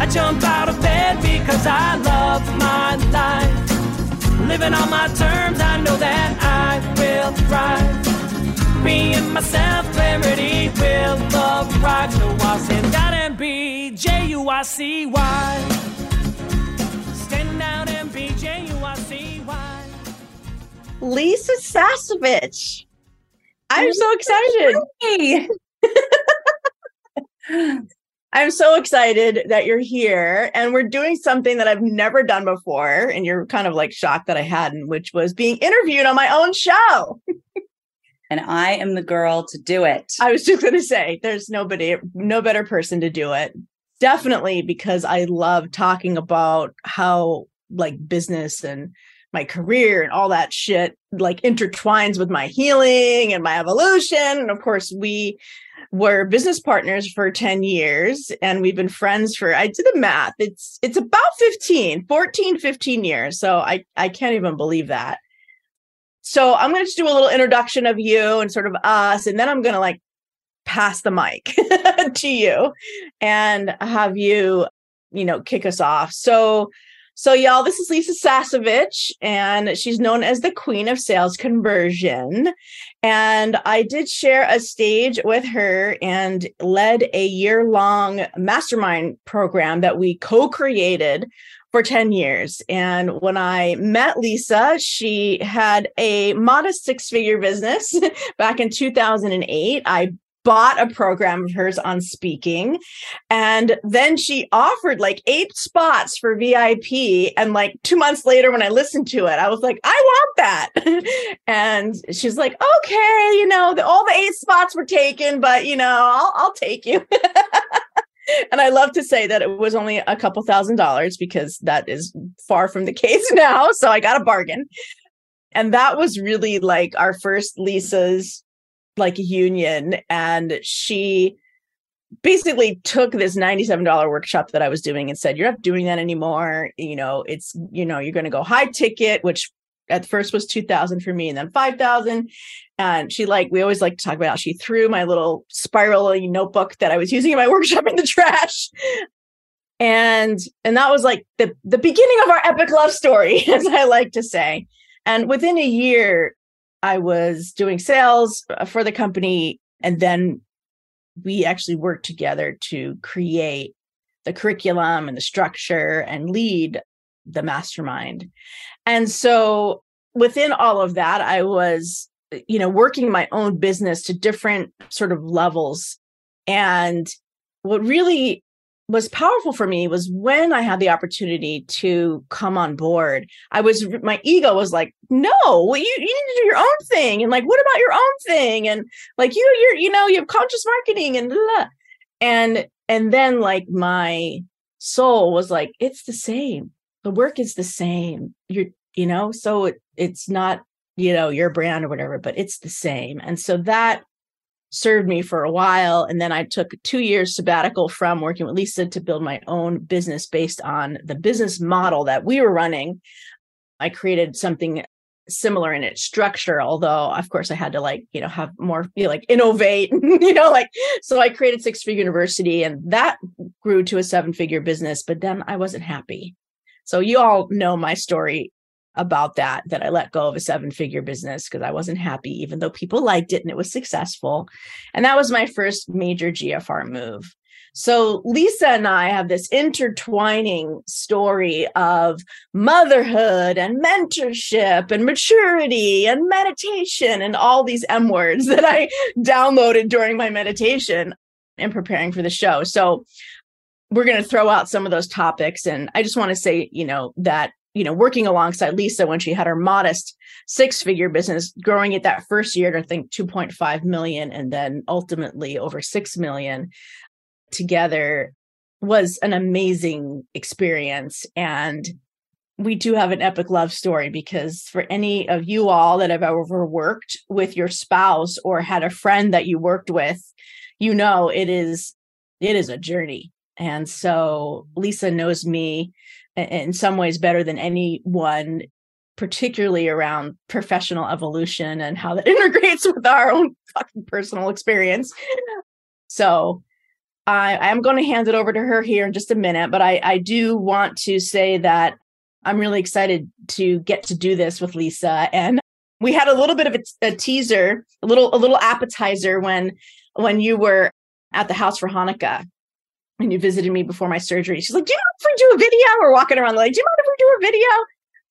I jump out of bed because I love my life. Living on my terms, I know that I will thrive. Being myself, clarity will arrive. So I'll stand out and be J U I C Y. Stand out and be J U I C Y. Lisa Sasevich. I'm so excited. I'm so excited that you're here and we're doing something that I've never done before. And you're kind of like shocked that I hadn't, which was being interviewed on my own show. and I am the girl to do it. I was just going to say, there's nobody, no better person to do it. Definitely because I love talking about how like business and my career and all that shit like intertwines with my healing and my evolution. And of course, we were business partners for 10 years and we've been friends for I did the math. It's it's about 15, 14, 15 years. So I I can't even believe that. So I'm going to do a little introduction of you and sort of us and then I'm going to like pass the mic to you and have you you know kick us off. So so, y'all, this is Lisa Sasevich, and she's known as the Queen of Sales Conversion. And I did share a stage with her and led a year long mastermind program that we co created for 10 years. And when I met Lisa, she had a modest six figure business back in 2008. I bought a program of hers on speaking. And then she offered like eight spots for VIP. And like two months later, when I listened to it, I was like, I want that. and she's like, okay, you know, the, all the eight spots were taken, but you know, I'll, I'll take you. and I love to say that it was only a couple thousand dollars because that is far from the case now. So I got a bargain. And that was really like our first Lisa's like a union and she basically took this $97 workshop that I was doing and said, You're not doing that anymore. You know, it's, you know, you're going to go high ticket, which at first was 2000 for me and then 5000 and she like we always like to talk about how she threw my little spiraling notebook that i was using in my workshop in the trash. And and that was like the the beginning of our epic love story as i like to say. And within a year I was doing sales for the company. And then we actually worked together to create the curriculum and the structure and lead the mastermind. And so within all of that, I was, you know, working my own business to different sort of levels. And what really was powerful for me was when I had the opportunity to come on board. I was my ego was like, no, you, you need to do your own thing, and like, what about your own thing, and like you, you're you know you have conscious marketing and blah. and and then like my soul was like, it's the same. The work is the same. You're you know, so it, it's not you know your brand or whatever, but it's the same, and so that served me for a while. And then I took two years sabbatical from working with Lisa to build my own business based on the business model that we were running. I created something similar in its structure, although of course I had to like, you know, have more be like innovate, you know, like so I created Six Figure University and that grew to a seven figure business, but then I wasn't happy. So you all know my story about that that I let go of a seven figure business because I wasn't happy, even though people liked it and it was successful. And that was my first major GFR move. So Lisa and I have this intertwining story of motherhood and mentorship and maturity and meditation and all these M words that I downloaded during my meditation and preparing for the show. So we're going to throw out some of those topics and I just want to say, you know, that you know, working alongside Lisa when she had her modest six figure business, growing it that first year to I think 2.5 million and then ultimately over 6 million together was an amazing experience. And we do have an epic love story because for any of you all that have ever worked with your spouse or had a friend that you worked with, you know it is it is a journey. And so Lisa knows me in some ways better than anyone particularly around professional evolution and how that integrates with our own fucking personal experience. So I, am going to hand it over to her here in just a minute, but I, I do want to say that I'm really excited to get to do this with Lisa. And we had a little bit of a, a teaser, a little a little appetizer when when you were at the house for Hanukkah and you visited me before my surgery. She's like, "Do you mind if we do a video?" We're walking around like, "Do you mind if we do a video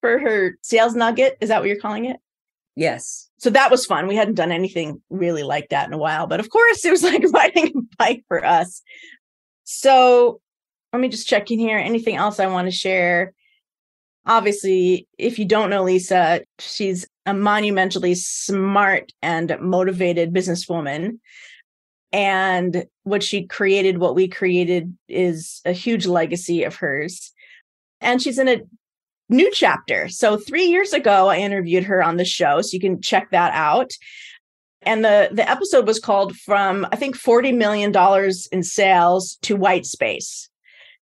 for her sales nugget?" Is that what you're calling it? Yes. So that was fun. We hadn't done anything really like that in a while, but of course it was like riding a bike for us. So let me just check in here. Anything else I want to share? Obviously, if you don't know Lisa, she's a monumentally smart and motivated businesswoman and what she created what we created is a huge legacy of hers. And she's in a new chapter. So 3 years ago i interviewed her on the show so you can check that out. And the the episode was called from i think 40 million dollars in sales to white space.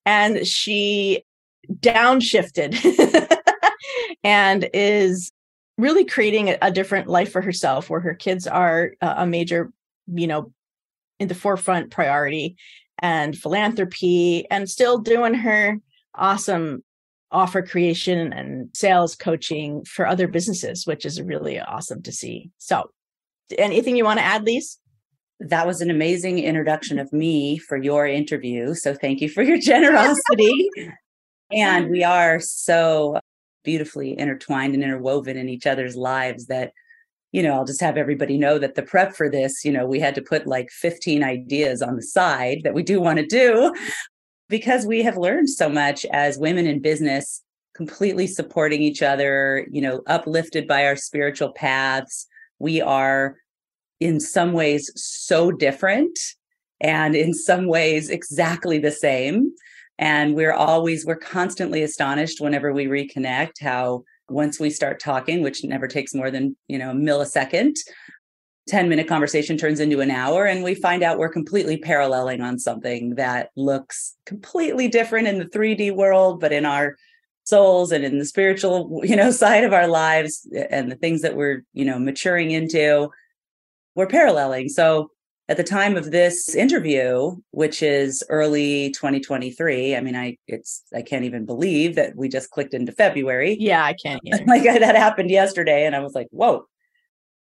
And she downshifted and is really creating a, different life for herself where her kids are a major you know in the forefront priority and philanthropy and still doing her awesome offer creation and sales coaching for other businesses, which is really awesome to see. So, anything you want to add, Lise? That was an amazing introduction of me for your interview. So, thank you for your generosity. and we are so beautifully intertwined and interwoven in each other's lives that you know, I'll just have everybody know that the prep for this, you know, we had to put like 15 ideas on the side that we do want to do because we have learned so much as women in business, completely supporting each other, you know, uplifted by our spiritual paths. We are in some ways so different and in some ways exactly the same. And we're always, we're constantly astonished whenever we reconnect how once we start talking which never takes more than you know a millisecond 10 minute conversation turns into an hour and we find out we're completely paralleling on something that looks completely different in the 3D world but in our souls and in the spiritual you know side of our lives eh, and the things that we're you know maturing into we're paralleling. So at the time of this interview which is early 2023 i mean i it's i can't even believe that we just clicked into february. Yeah i can't like that happened yesterday and i was like whoa.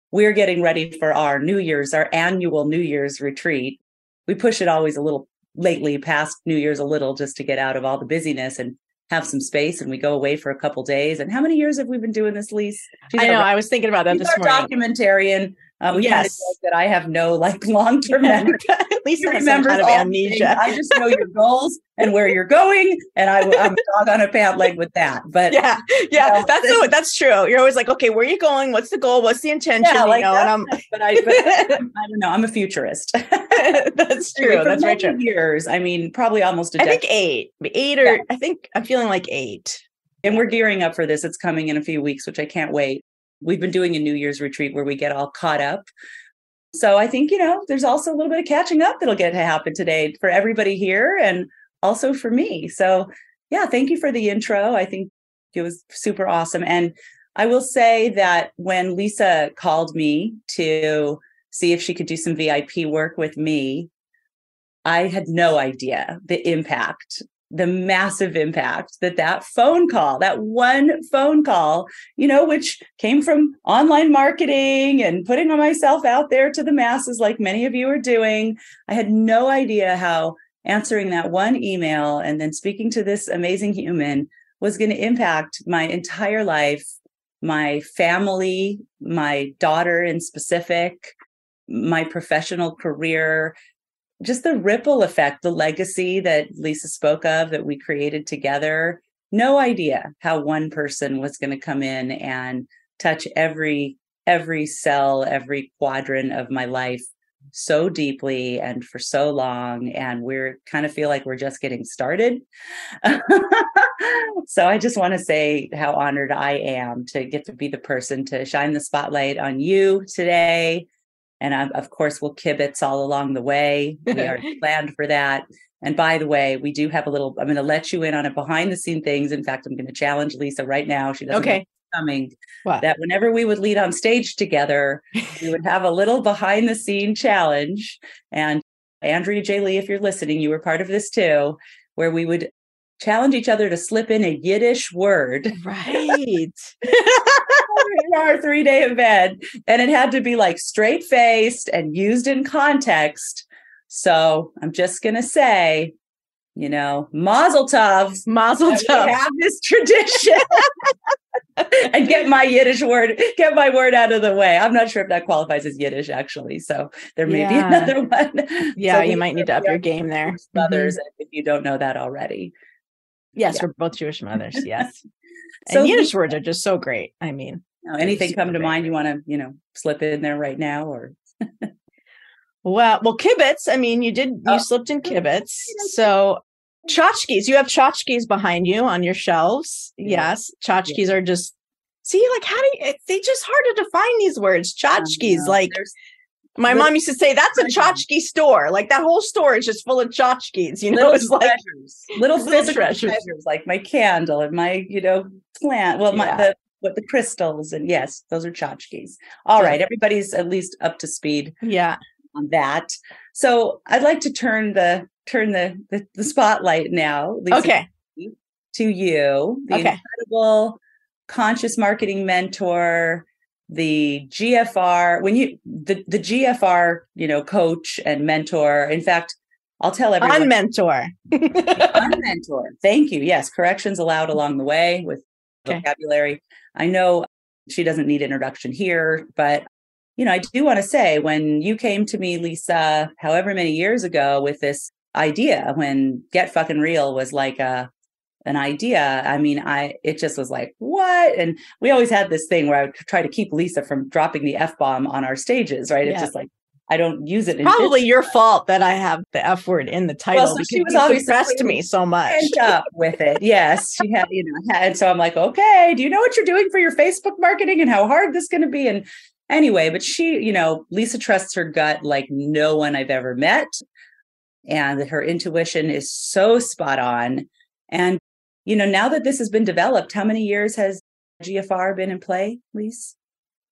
We're getting ready for our new year's our annual new year's retreat. We push it always a little lately past new year's a little just to get out of all the busyness and have some space and we go away for a couple days. And how many years have we been doing this She's i know our, i was thinking about that this morning. documentarian um, yes, that I have no like long term memory. At least you remember kind of amnesia. I just know your goals and where you're going, and I, am dog on a pant leg with that. But yeah, yeah, you know, that's so, that's true. You're always like, okay, where are you going? What's the goal? What's the intention? Yeah, like you know, and I'm, but I, but I don't know. I'm a futurist. that's true. That's true. Years. I mean, probably almost. A I think eight, eight or yeah. I think I'm feeling like eight. And we're gearing up for this. It's coming in a few weeks, which I can't wait. We've been doing a New Year's retreat where we get all caught up. So I think, you know, there's also a little bit of catching up that'll get to happen today for everybody here and also for me. So, yeah, thank you for the intro. I think it was super awesome. And I will say that when Lisa called me to see if she could do some VIP work with me, I had no idea the impact the massive impact that that phone call, that one phone call, you know, which came from online marketing and putting myself out there to the masses, like many of you are doing. I had no idea how answering that one email and then speaking to this amazing human was going to impact my entire life, my family, my daughter in specific, my professional career, just the ripple effect, the legacy that Lisa spoke of that we created together. No idea how one person was going to come in and touch every every cell, every quadrant of my life so deeply and for so long and we're kind of feel like we're just getting started so i just want to say how honored i am to get to be the person to shine the spotlight on you today and I, of course we'll kibitz all along the way we are planned for that and by the way we do have a little i'm going to let you in on a behind the scene things in fact i'm going to challenge lisa right now she doesn't Okay. coming What? that whenever we would lead on stage together, we would have a little behind the scene challenge. And Andrea J. Lee, if you're listening, you were part of this too, where we would challenge each other to slip in a Yiddish word Right. in our three day event. And it had to be like straight faced and used in context. So I'm just going to say, you know, mazel tov. Mazel tov. have this tradition and get my Yiddish word, get my word out of the way. I'm not sure if that qualifies as Yiddish actually. So there may Yeah. be another one. Yeah, So you might need to up your game there. Jewish Mhm. If you don't know that already. Yes, Yeah. we're both Jewish mothers. Yes. So and Yiddish words are just so great. I mean, you know, anything come to great. mind you want to, you know, slip in there right now or well, well, kibitz. I mean, you did you Oh. slipped in oh, kibitz. So tchotchkes, you have tchotchkes behind you on your shelves. Yeah. Yes, tchotchkes are just see like how do you? They just hard to define these words. Tchotchkes, No, like there's my little- mom used to say, that's a tchotchke store. Like that whole store is just full of tchotchkes. You know, little it's like treasures, little, physical treasures. treasures. like my candle and my, you know, plant. Well, my the what the crystals and yes, those are tchotchkes. All Yeah. right, everybody's at least up to speed yeah. on that. So I'd like to turn the turn the the, the spotlight now, Lisa, Okay. to you, the Okay. incredible conscious marketing mentor, the GFR. When you the the GFR, you know, coach and mentor. In fact, I'll tell everyone Unmentor. unmentor. Thank you. Yes, corrections allowed along the way with Okay. vocabulary. I know she doesn't need introduction here, but you know, I do want to say when you came to me, Lisa, however many years ago with this idea, when Get Fucking Real was like a an idea. I mean, I it just was like, what? And we always had this thing where I would try to keep Lisa from dropping the F bomb on our stages, right? It's just like I don't use it Probably your fault that I have the F word in the title Well, so because she was always supporting- me so much. end up with it. Yes, she had, you know, had, and so I'm like, okay, do you know what you're doing for your Facebook marketing and how hard this is going to be? And anyway, but she, you know, Lisa trusts her gut like no one I've ever met, and her intuition is so spot on. And you know, now that this has been developed, how many years has GFR been in play, Lisa?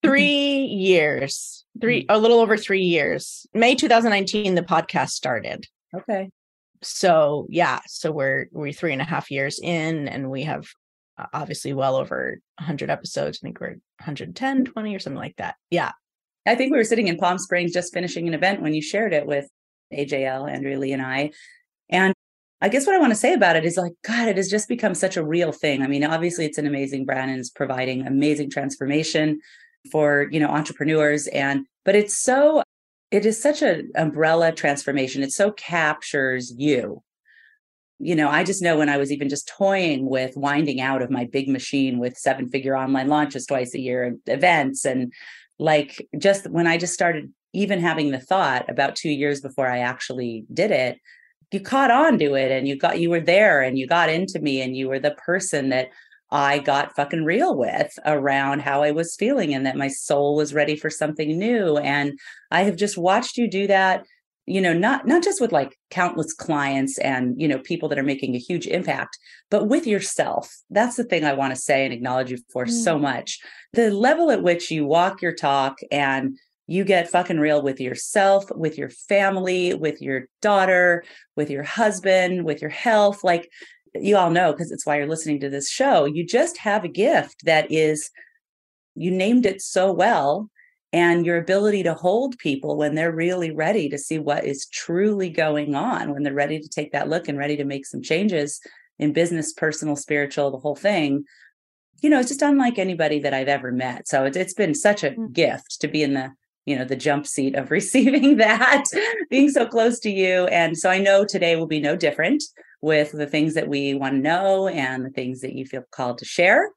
three years, three, a little over three years. May 2019, the podcast started. Okay, So yeah, so we're we're three and a half years in, and we have uh, obviously well over 100 episodes. I think we're 110, 20 or something like that. Yeah. I think we were sitting in Palm Springs just finishing an event when you shared it with AJL, Andrea Lee, and I. And I guess what I want to say about it is like, God, it has just become such a real thing. I mean, obviously it's an amazing brand and it's providing amazing transformation for, you know, entrepreneurs. And, but it's so, it is such an umbrella transformation. It so captures you. You know, I just know when I was even just toying with winding out of my big machine with seven figure online launches twice a year and events and like just when I just started even having the thought about two years before I actually did it, you caught on to it and you got you were there and you got into me and you were the person that I got fucking real with around how I was feeling and that my soul was ready for something new. And I have just watched you do that, you know, not not just with like countless clients and you know people that are making a huge impact, but with yourself. That's the thing I want to say and acknowledge you for mm. so much. The level at which you walk your talk and you get fucking real with yourself, with your family, with your daughter, with your husband, with your health. Like you all know, because it's why you're listening to this show, you just have a gift that is, you named it so well. and your ability to hold people when they're really ready to see what is truly going on, when they're ready to take that look and ready to make some changes in business, personal, spiritual, the whole thing. You know, it's just unlike anybody that I've ever met. So it's, it's been such a mm. gift to be in the you know the jump seat of receiving that being so close to you and so i know today will be no different with the things that we want to know and the things that you feel called to share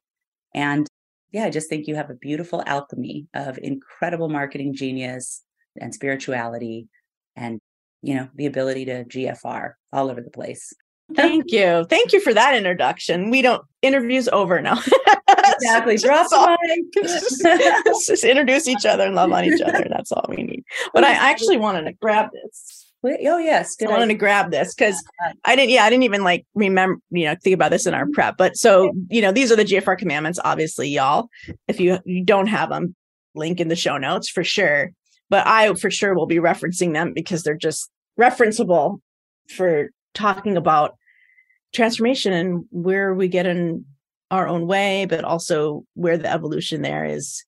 and yeah, I just think you have a beautiful alchemy of incredible marketing genius and spirituality and, you know, the ability to GFR all over the place. Thank you. Thank you for that introduction. We don't interviews over now. exactly. Drop the just introduce each other and love on each other. That's all we need. But I actually wanted to grab this. Oh yes, Good I wanted idea. to grab this because I didn't. Yeah, I didn't even like remember. You know, think about this in our mm-hmm. prep. But so you know, these are the GFR commandments. Obviously, y'all. If you you don't have them, link in the show notes for sure. But I for sure will be referencing them because they're just referenceable for talking about transformation and where we get in our own way, but also where the evolution there is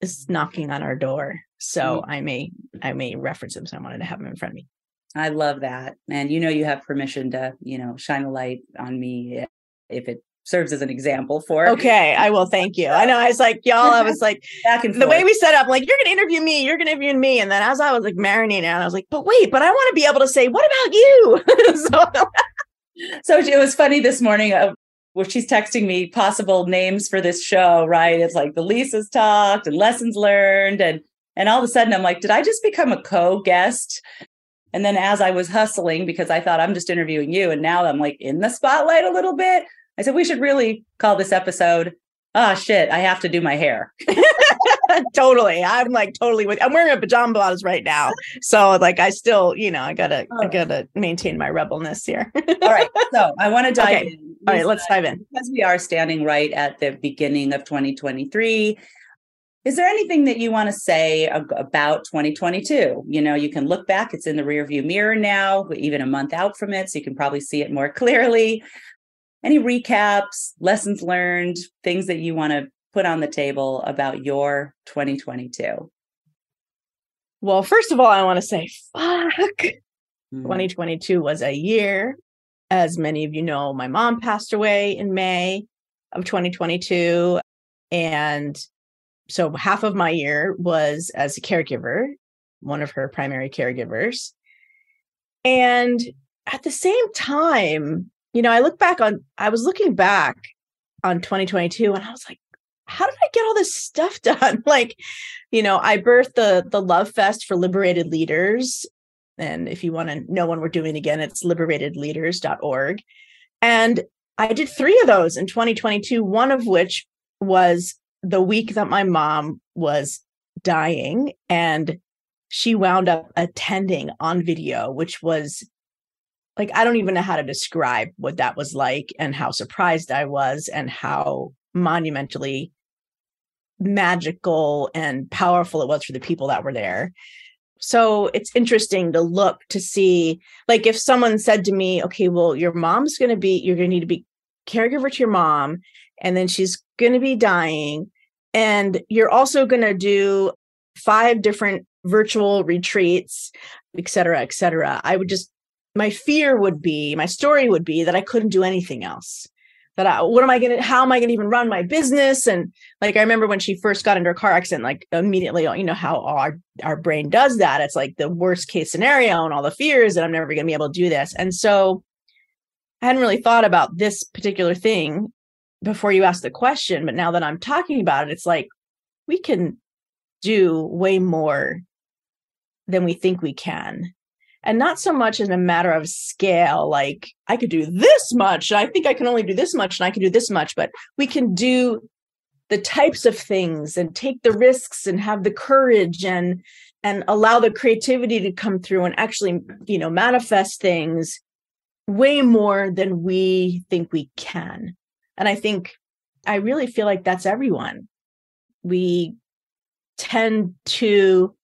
is knocking on our door. So mm-hmm. I may I may reference him. So I wanted to have him in front of me. I love that. And you know you have permission to, you know, shine a light on me if it serves as an example for okay i will thank you i know i was like y'all i was like back and forth. the way we set up like you're gonna interview me you're gonna interview me and then as i was like marinating and i was like but wait but i want to be able to say what about you so, so it was funny this morning uh, where she's texting me possible names for this show right it's like the lisa's talked and lessons learned and and all of a sudden, I'm like, did I just become a co guest? And then as I was hustling, because I thought I'm just interviewing you, and now I'm like in the spotlight a little bit, I said, we should really call this episode, oh shit, I have to do my hair. totally. I'm like totally with I'm wearing a pajama bottoms right now. So like I still, you know, I gotta oh. I gotta maintain my rebelness here. All right. So I want to dive okay. in. All right, let's dive in. Because we are standing right at the beginning of 2023 is there anything that you want to say about 2022? You know, you can look back, it's in the rearview mirror now, even a month out from it, so you can probably see it more clearly. Any recaps, lessons learned, things that you want to put on the table about your 2022? Well, first of all, I want to say, fuck. Mm. 2022 was a year. As many of you know, my mom passed away in May of 2022. And so half of my year was as a caregiver, one of her primary caregivers. And at the same time, you know, I look back on, I was looking back on 2022 and I was like, how did I get all this stuff done? like, you know, I birthed the the Love Fest for Liberated Leaders. And if you want to know when we're doing again, it's liberatedleaders.org. And I did three of those in 2022, one of which was the week that my mom was dying and she wound up attending on video, which was like, I don't even know how to describe what that was like and how surprised I was and how monumentally magical and powerful it was for the people that were there. So it's interesting to look to see, like, if someone said to me, okay, well, your mom's going to be, you're going to need to be caregiver to your mom, and then she's going to be dying and you're also going to do five different virtual retreats, et cetera, et cetera. I would just, my fear would be, my story would be that I couldn't do anything else. That I, what am I going to, how am I going to even run my business? And like, I remember when she first got into a car accident, like immediately, you know, how our, our brain does that. It's like the worst case scenario and all the fears that I'm never going to be able to do this. And so I hadn't really thought about this particular thing before you ask the question, but now that I'm talking about it, it's like we can do way more than we think we can. And not so much in a matter of scale, like I could do this much, and I think I can only do this much, and I can do this much, but we can do the types of things and take the risks and have the courage and and allow the creativity to come through and actually you know manifest things way more than we think we can and I think I really feel like that's everyone. We tend to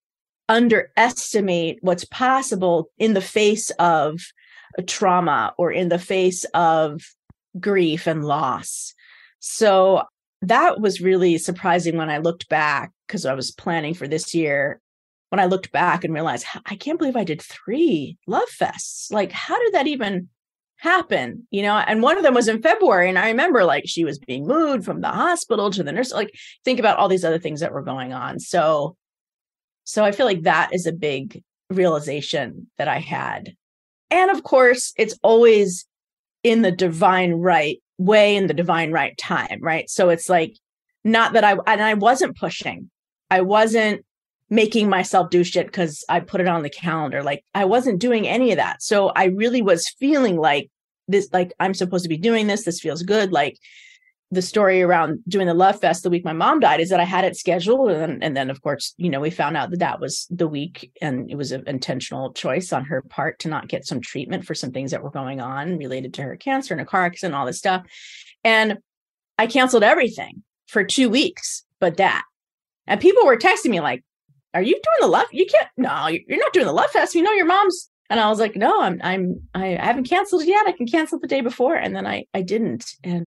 underestimate what's possible in the face of trauma or in the face of grief and loss. So that was really surprising when I looked back because I was planning for this year. When I looked back and realized, I can't believe I did three love fests. Like, how did that even happen? You know, and one of them was in February. And I remember like she was being moved from the hospital to the nurse. Like, think about all these other things that were going on. So, so I feel like that is a big realization that I had. And of course, it's always in the divine right way in the divine right time, right? So it's like not that I and I wasn't pushing. I wasn't making myself do shit because I put it on the calendar. Like I wasn't doing any of that. So I really was feeling like this, like I'm supposed to be doing this. This feels good. Like the story around doing the love fest the week my mom died is that I had it scheduled. And and then of course, you know, we found out that that was the week and it was an intentional choice on her part to not get some treatment for some things that were going on related to her cancer and a car accident, and all this stuff. And I canceled everything for two weeks, but that. And people were texting me like, are you doing the love? You can't, no, you're not doing the love fest. You know, your mom's. And I was like, no, I'm, I'm, I haven't canceled yet. I can cancel the day before. And then I, I didn't. And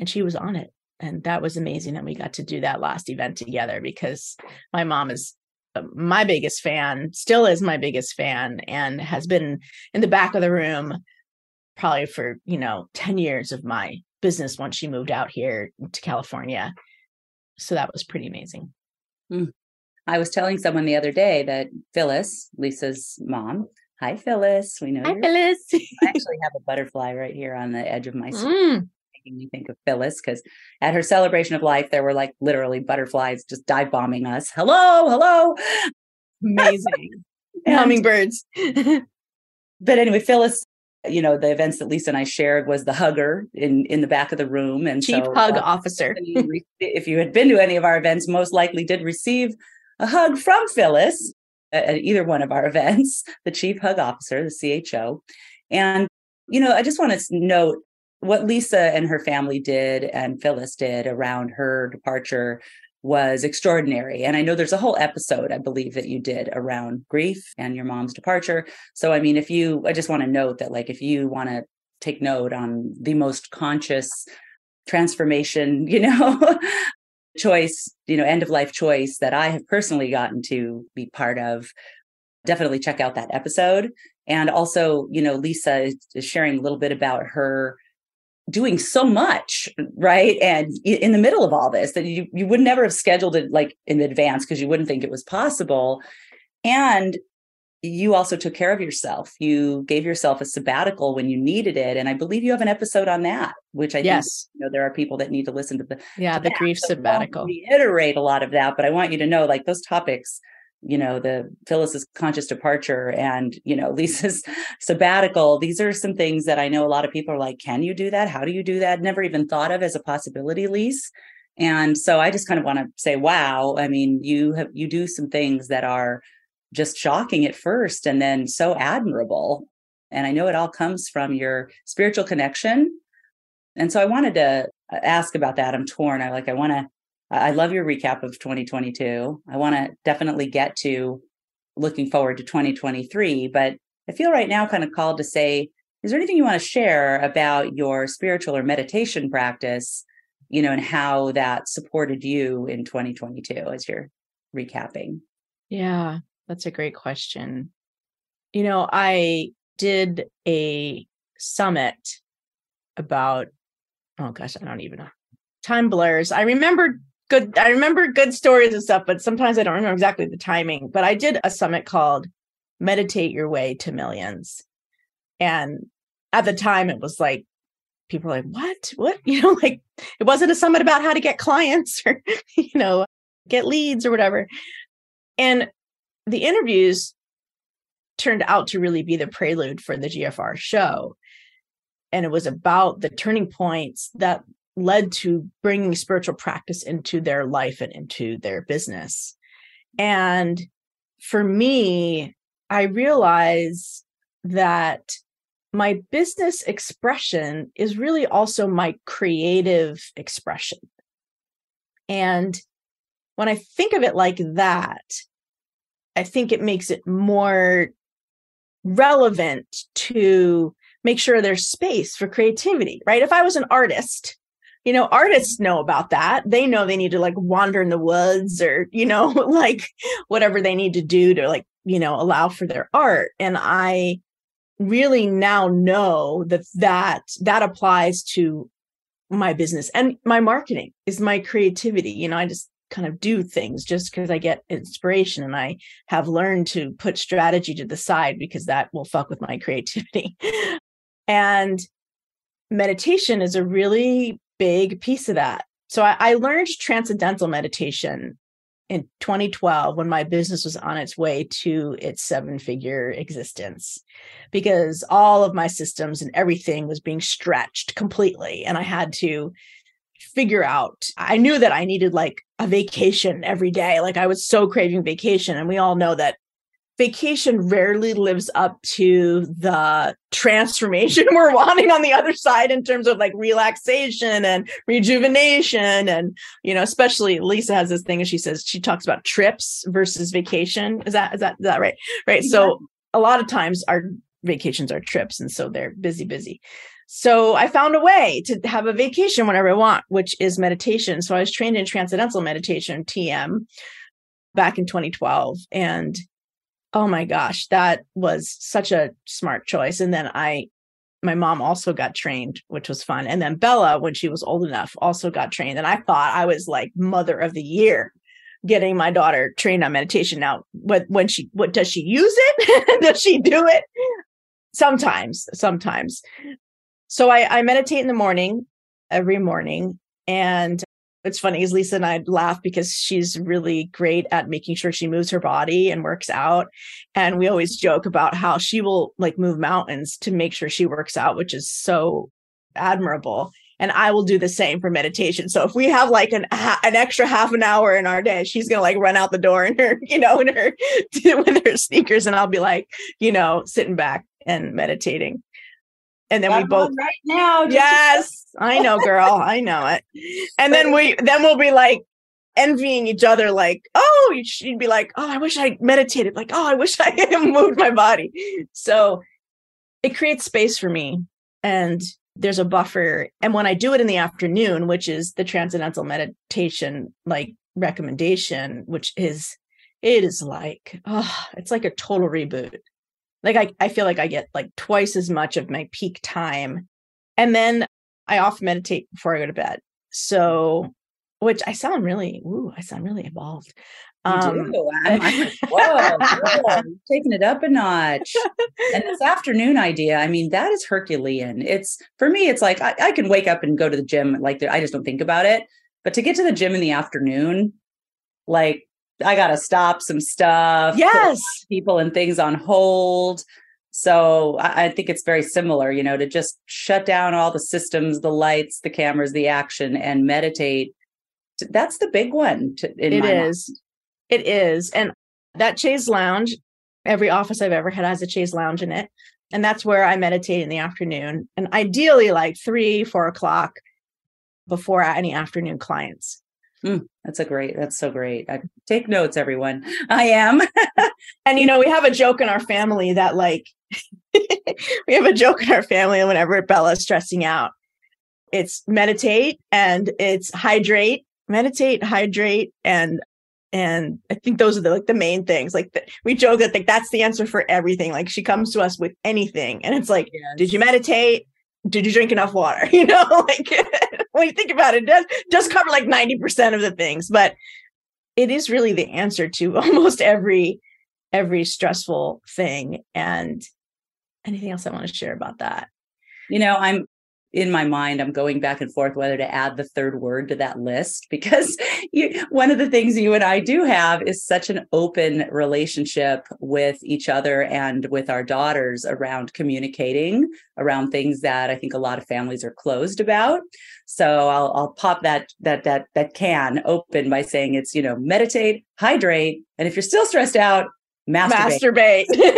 and she was on it and that was amazing and we got to do that last event together because my mom is uh, my biggest fan still is my biggest fan and has been in the back of the room probably for you know 10 years of my business once she moved out here to california. So that was pretty amazing. Mm. i was telling someone the other day that phyllis lisa's mom hi phyllis we know hi phyllis. I actually have a butterfly right here on the edge of my mm making me think of Phyllis because at her celebration of life, there were like literally butterflies just dive bombing us. Hello, hello. Amazing. Hummingbirds. but anyway, Phyllis, you know, the events that Lisa and I shared was the hugger in in the back of the room and chief so, hug uh, officer. if you had been to any of our events, most likely did receive a hug from Phyllis at either one of our events, the chief hug officer, the CHO. And you know, I just want to note what Lisa and her family did and Phyllis did around her departure was extraordinary. And I know there's a whole episode, I believe, that you did around grief and your mom's departure. So, I mean, if you, I just want to note that, like, if you want to take note on the most conscious transformation, you know, choice, you know, end of life choice that I have personally gotten to be part of, definitely check out that episode. And also, you know, Lisa is sharing a little bit about her doing so much right? And in the middle of all this that you you would never have scheduled it like in advance because you wouldn't think it was possible. And you also took care of yourself. You gave yourself a sabbatical when you needed it. And i believe you have an episode on that which i yes. think, you know there are people that need to listen to the yeah to the that. grief so sabbatical. reiterate a lot of that but i want you to know like those topics you know the phyllis's conscious departure and you know lisa's sabbatical. These are some things that i know a lot of people are like can you do that? How do you do that? Never even thought of as a possibility lise. And so i just kind of want to say wow i mean you have you do some things that are just shocking at first and then so admirable. And i know it all comes from your spiritual connection. And so i wanted to uh, ask about that. I'm torn. I like i want to I love your recap of 2022. I want to definitely get to looking forward to 2023, but I feel right now kind of called to say, is there anything you want to share about your spiritual or meditation practice, you know, and how that supported you in 2022 as you're recapping? Yeah, that's a great question. You know, I did a summit about, oh gosh, I don't even know. Time blurs. I remember good i remember good stories and stuff but sometimes i don't remember exactly the timing but i did a summit called meditate your way to millions. And at the time it was like people were like what? What? You know like it wasn't a summit about how to get clients or you know get leads or whatever. And the interviews turned out to really be the prelude for the gfr show. And it was about the turning points that led to bringing spiritual practice into their life and into their business. And for me, I realize that my business expression is really also my creative expression. And when I think of it like that, I think it makes it more relevant to make sure there's space for creativity, right? If I was an artist, you know, artists know about that. They know they need to like wander in the woods or, you know, like whatever they need to do to like, you know, allow for their art. And I really now know that that that applies to my business and my marketing is my creativity. You know, I just kind of do things just because I get inspiration and I have learned to put strategy to the side because that will fuck with my creativity. and meditation is a really big piece of that. So I, I learned transcendental meditation in 2012 when my business was on its way to its seven figure existence because all of my systems and everything was being stretched completely and i had to figure out i knew that i needed like a vacation every day like i was so craving vacation and we all know that vacation rarely lives up to the transformation we're wanting on the other side in terms of like relaxation and rejuvenation and you know especially lisa has this thing and she says she talks about trips versus vacation is that is that is that right right yeah. so a lot of times our vacations are trips and so they're busy busy so I found a way to have a vacation whenever I want, which is meditation. So I was trained in transcendental meditation, TM, back in 2012. And oh my gosh, that was such a smart choice. And then I, my mom also got trained, which was fun. And then Bella, when she was old enough, also got trained. And I thought I was like mother of the year getting my daughter trained on meditation. Now, what when she what does she use it? does she do it? Sometimes, sometimes. So I, I meditate in the morning every morning and it's funny is Lisa and I laugh because she's really great at making sure she moves her body and works out. And we always joke about how she will like move mountains to make sure she works out, which is so admirable. And I will do the same for meditation. So if we have like an an extra half an hour in our day, she's gonna like run out the door in her, you know, in her with her sneakers, and I'll be like, you know, sitting back and meditating and then we both right now. Yes, I know, girl. I know it. And then we then we'll be like envying each other, like, oh, she'd be like, oh, I wish I meditated. Like, oh, I wish I moved my body. So it creates space for me. And there's a buffer. And when I do it in the afternoon, which is the transcendental meditation like recommendation, which is it is like, oh, it's like a total reboot like I, I feel like I get like twice as much of my peak time. And then I often meditate before I go to bed. So which I sound really, ooh, I sound really evolved. Um, do. I'm, I'm whoa, whoa taking it up a notch. And this afternoon idea, I mean, that is Herculean. It's for me, it's like I, I can wake up and go to the gym, like I just don't think about it. But to get to the gym in the afternoon, like I got to stop some stuff. Yes. People and things on hold. So I, I, think it's very similar, you know, to just shut down all the systems, the lights, the cameras, the action, and meditate. That's the big one. To, it is. Mind. It is. And that chaise lounge, every office I've ever had has a chaise lounge in it. And that's where I meditate in the afternoon. And ideally, like three, four o'clock before any afternoon clients. Mm, that's a great. That's so great. I, take notes, everyone. I am. and you know, we have a joke in our family that like we have a joke in our family whenever Bella's stressing out. It's meditate and it's hydrate, meditate, hydrate, and and I think those are the like the main things. Like the, we joke that like that's the answer for everything. Like she comes to us with anything, and it's like, yes. did you meditate? did you drink enough water? You know, like when you think about it, it does does cover like 90% of the things, but it is really the answer to almost every every stressful thing. And anything else I want to share about that? You know, I'm in my mind i'm going back and forth whether to add the third word to that list because you, one of the things you and i do have is such an open relationship with each other and with our daughters around communicating around things that i think a lot of families are closed about so i'll, I'll pop that that that that can open by saying it's you know meditate hydrate and if you're still stressed out masturbate, masturbate.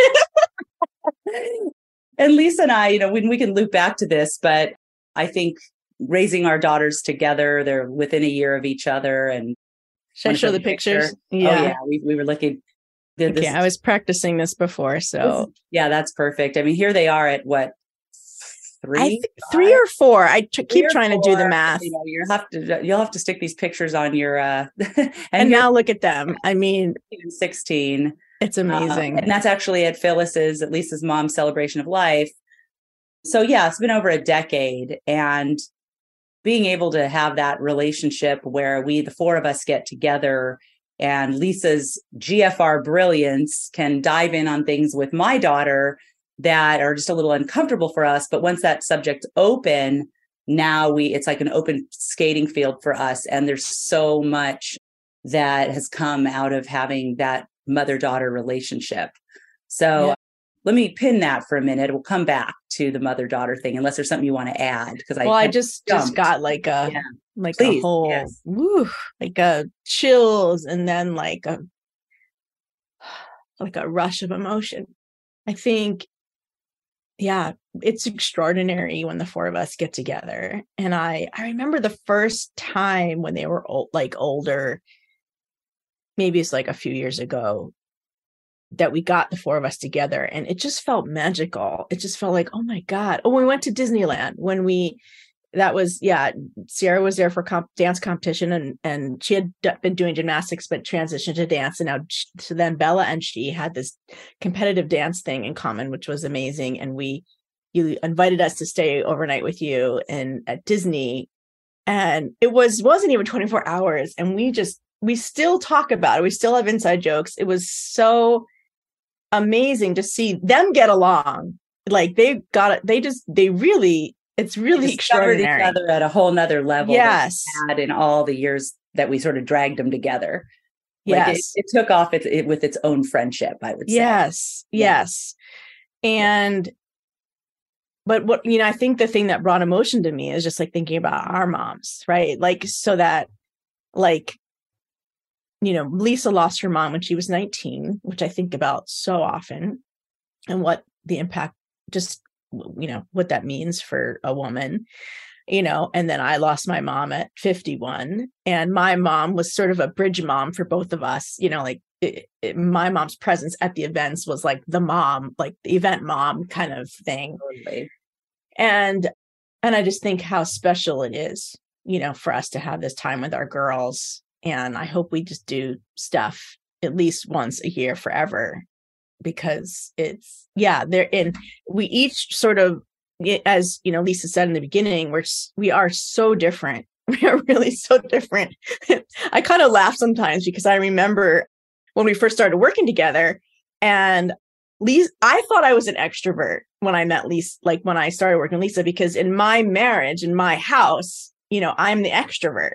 and Lisa and I, you know, when we can loop back to this, but I think raising our daughters together, they're within a year of each other. And should I show the pictures? Picture? Yeah. Oh, yeah. We, we were looking. This, okay, I was practicing this before. So, yeah, that's perfect. I mean, here they are at what, three, I th- three or four. I keep trying to do the math. You know, you'll have to you'll have to stick these pictures on your uh and, and now look at them. I mean, 16. it's Um, amazing. and that's actually at Phyllis's, at Lisa's mom's celebration of life. So yeah, it's been over a decade and being able to have that relationship where we, the four of us get together and Lisa's GFR brilliance can dive in on things with my daughter that are just a little uncomfortable for us. But once that subject's open, now we, it's like an open skating field for us. And there's so much that has come out of having that mother daughter relationship. So Yeah. Let me pin that for a minute. We'll come back to the mother daughter thing unless there's something you want to add. Because I, well, I just just got like a Yeah. like a Please, whole yes. woo, like a chills and then like a like a rush of emotion. I think yeah, it's extraordinary when the four of us get together. And I I remember the first time when they were old, like older, maybe it's like a few years ago that we got the four of us together and it just felt magical. It just felt like, oh my God. Oh, we went to Disneyland when we that was yeah sierra was there for comp- dance competition and and she had been doing gymnastics but transitioned to dance and now so then bella and she had this competitive dance thing in common which was amazing and we you invited us to stay overnight with you and at disney and it was wasn't even 24 hours and we just we still talk about it we still have inside jokes it was so amazing to see them get along like they got it they just they really it's really discovered extraordinary each other at a whole nother level. yes had in all the years that we sort of dragged them together. Like it, yes it took off it, it with its own friendship. I would say. yes Yeah. yes and but what you know i think the thing that brought emotion to me is just like thinking about our moms right like so that like you know lisa lost her mom when she was 19 which i think about so often and what the impact just you know what that means for a woman you know and then i lost my mom at 51 and my mom was sort of a bridge mom for both of us you know like it, it- my mom's presence at the events was like the mom like the event mom kind of thing Totally. and and i just think how special it is you know for us to have this time with our girls and i hope we just do stuff at least once a year forever because it's yeah they're in we each sort of as you know lisa said in the beginning we're we are so different we are really so different i kind of laugh sometimes because i remember when we first started working together and Lisa, I thought I was an extrovert when I met Lisa, like when I started working with Lisa, because in my marriage, in my house, you know, I'm the extrovert.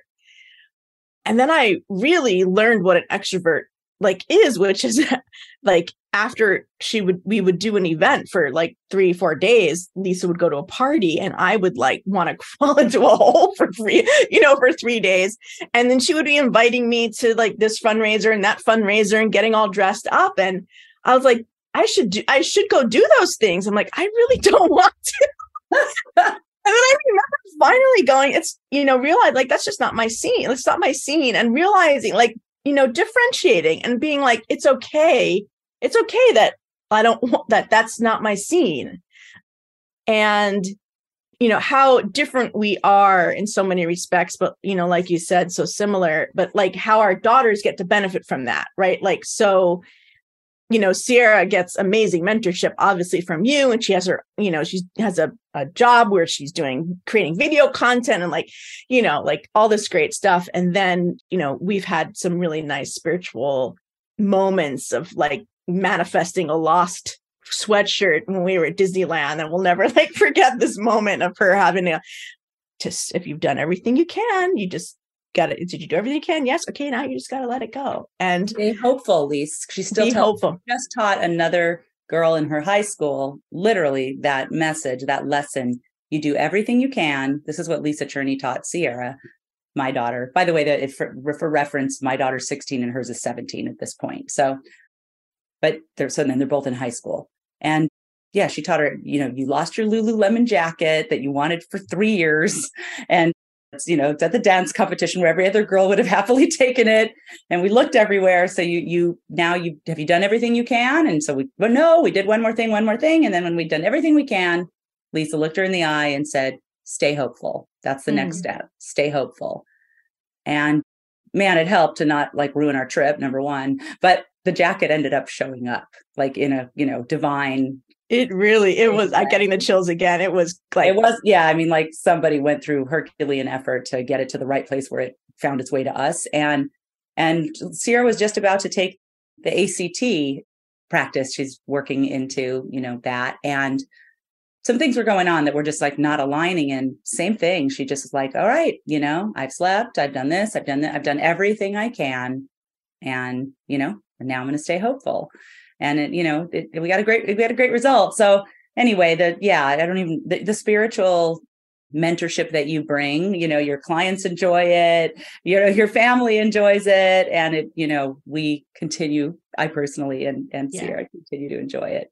And then I really learned what an extrovert like is, which is like after she would, we would do an event for like three, four days, Lisa would go to a party and I would like want to crawl into a hole for free, you know, for three days. And then she would be inviting me to like this fundraiser and that fundraiser and getting all dressed up. And I was like, I should do, I should go do those things. I'm like, I really don't want to. and then I remember finally going, it's, you know, realize like, that's just not my scene. It's not my scene. And realizing like, you know, differentiating and being like, it's okay. It's okay that I don't want that. That's not my scene. And, you know, how different we are in so many respects, but, you know, like you said, so similar, but like how our daughters get to benefit from that, right? Like, so, you know, Sierra gets amazing mentorship, obviously from you, and she has her, you know, she has a, a job where she's doing creating video content and like, you know, like all this great stuff. And then, you know, we've had some really nice spiritual moments of like manifesting a lost sweatshirt when we were at Disneyland, and we'll never like forget this moment of her having to just if you've done everything you can, you just gotta did you do everything you can? Yes, okay, now you just gotta let it go and Stay hopeful, Lise. She still be hopeful. just taught another girl in her high school literally that message, that lesson. You do everything you can. This is what Lisa Cherney taught Sierra, my daughter. By the way, that if for, for reference, my daughter's 16 and hers is 17 at this point. So, but they're so then they're both in high school. And yeah, she taught her, you know, you lost your Lululemon jacket that you wanted for three years. And you know, it's at the dance competition where every other girl would have happily taken it. And we looked everywhere. So you, you, now you, have you done everything you can? And so we, well, no, we did one more thing, one more thing. And then when we'd done everything we can, Lisa looked her in the eye and said, Stay hopeful. That's the mm. next step. Stay hopeful. And man, it helped to not like ruin our trip, number one. But the jacket ended up showing up like in a, you know, divine it really, it was I'm getting the chills again. It was like it was, yeah. I mean, like somebody went through Herculean effort to get it to the right place where it found its way to us. And and Sierra was just about to take the ACT practice. She's working into, you know, that. And some things were going on that were just like not aligning. And same thing. She just was like, all right, you know, I've slept, I've done this, I've done that, I've done everything I can. And, you know, and now I'm going to stay hopeful and it, you know it, we got a great we had a great result. So anyway the yeah i don't even the, the spiritual mentorship that you bring you know your clients enjoy it you know your family enjoys it. And it you know we continue i personally and and yeah. sierra continue to enjoy it.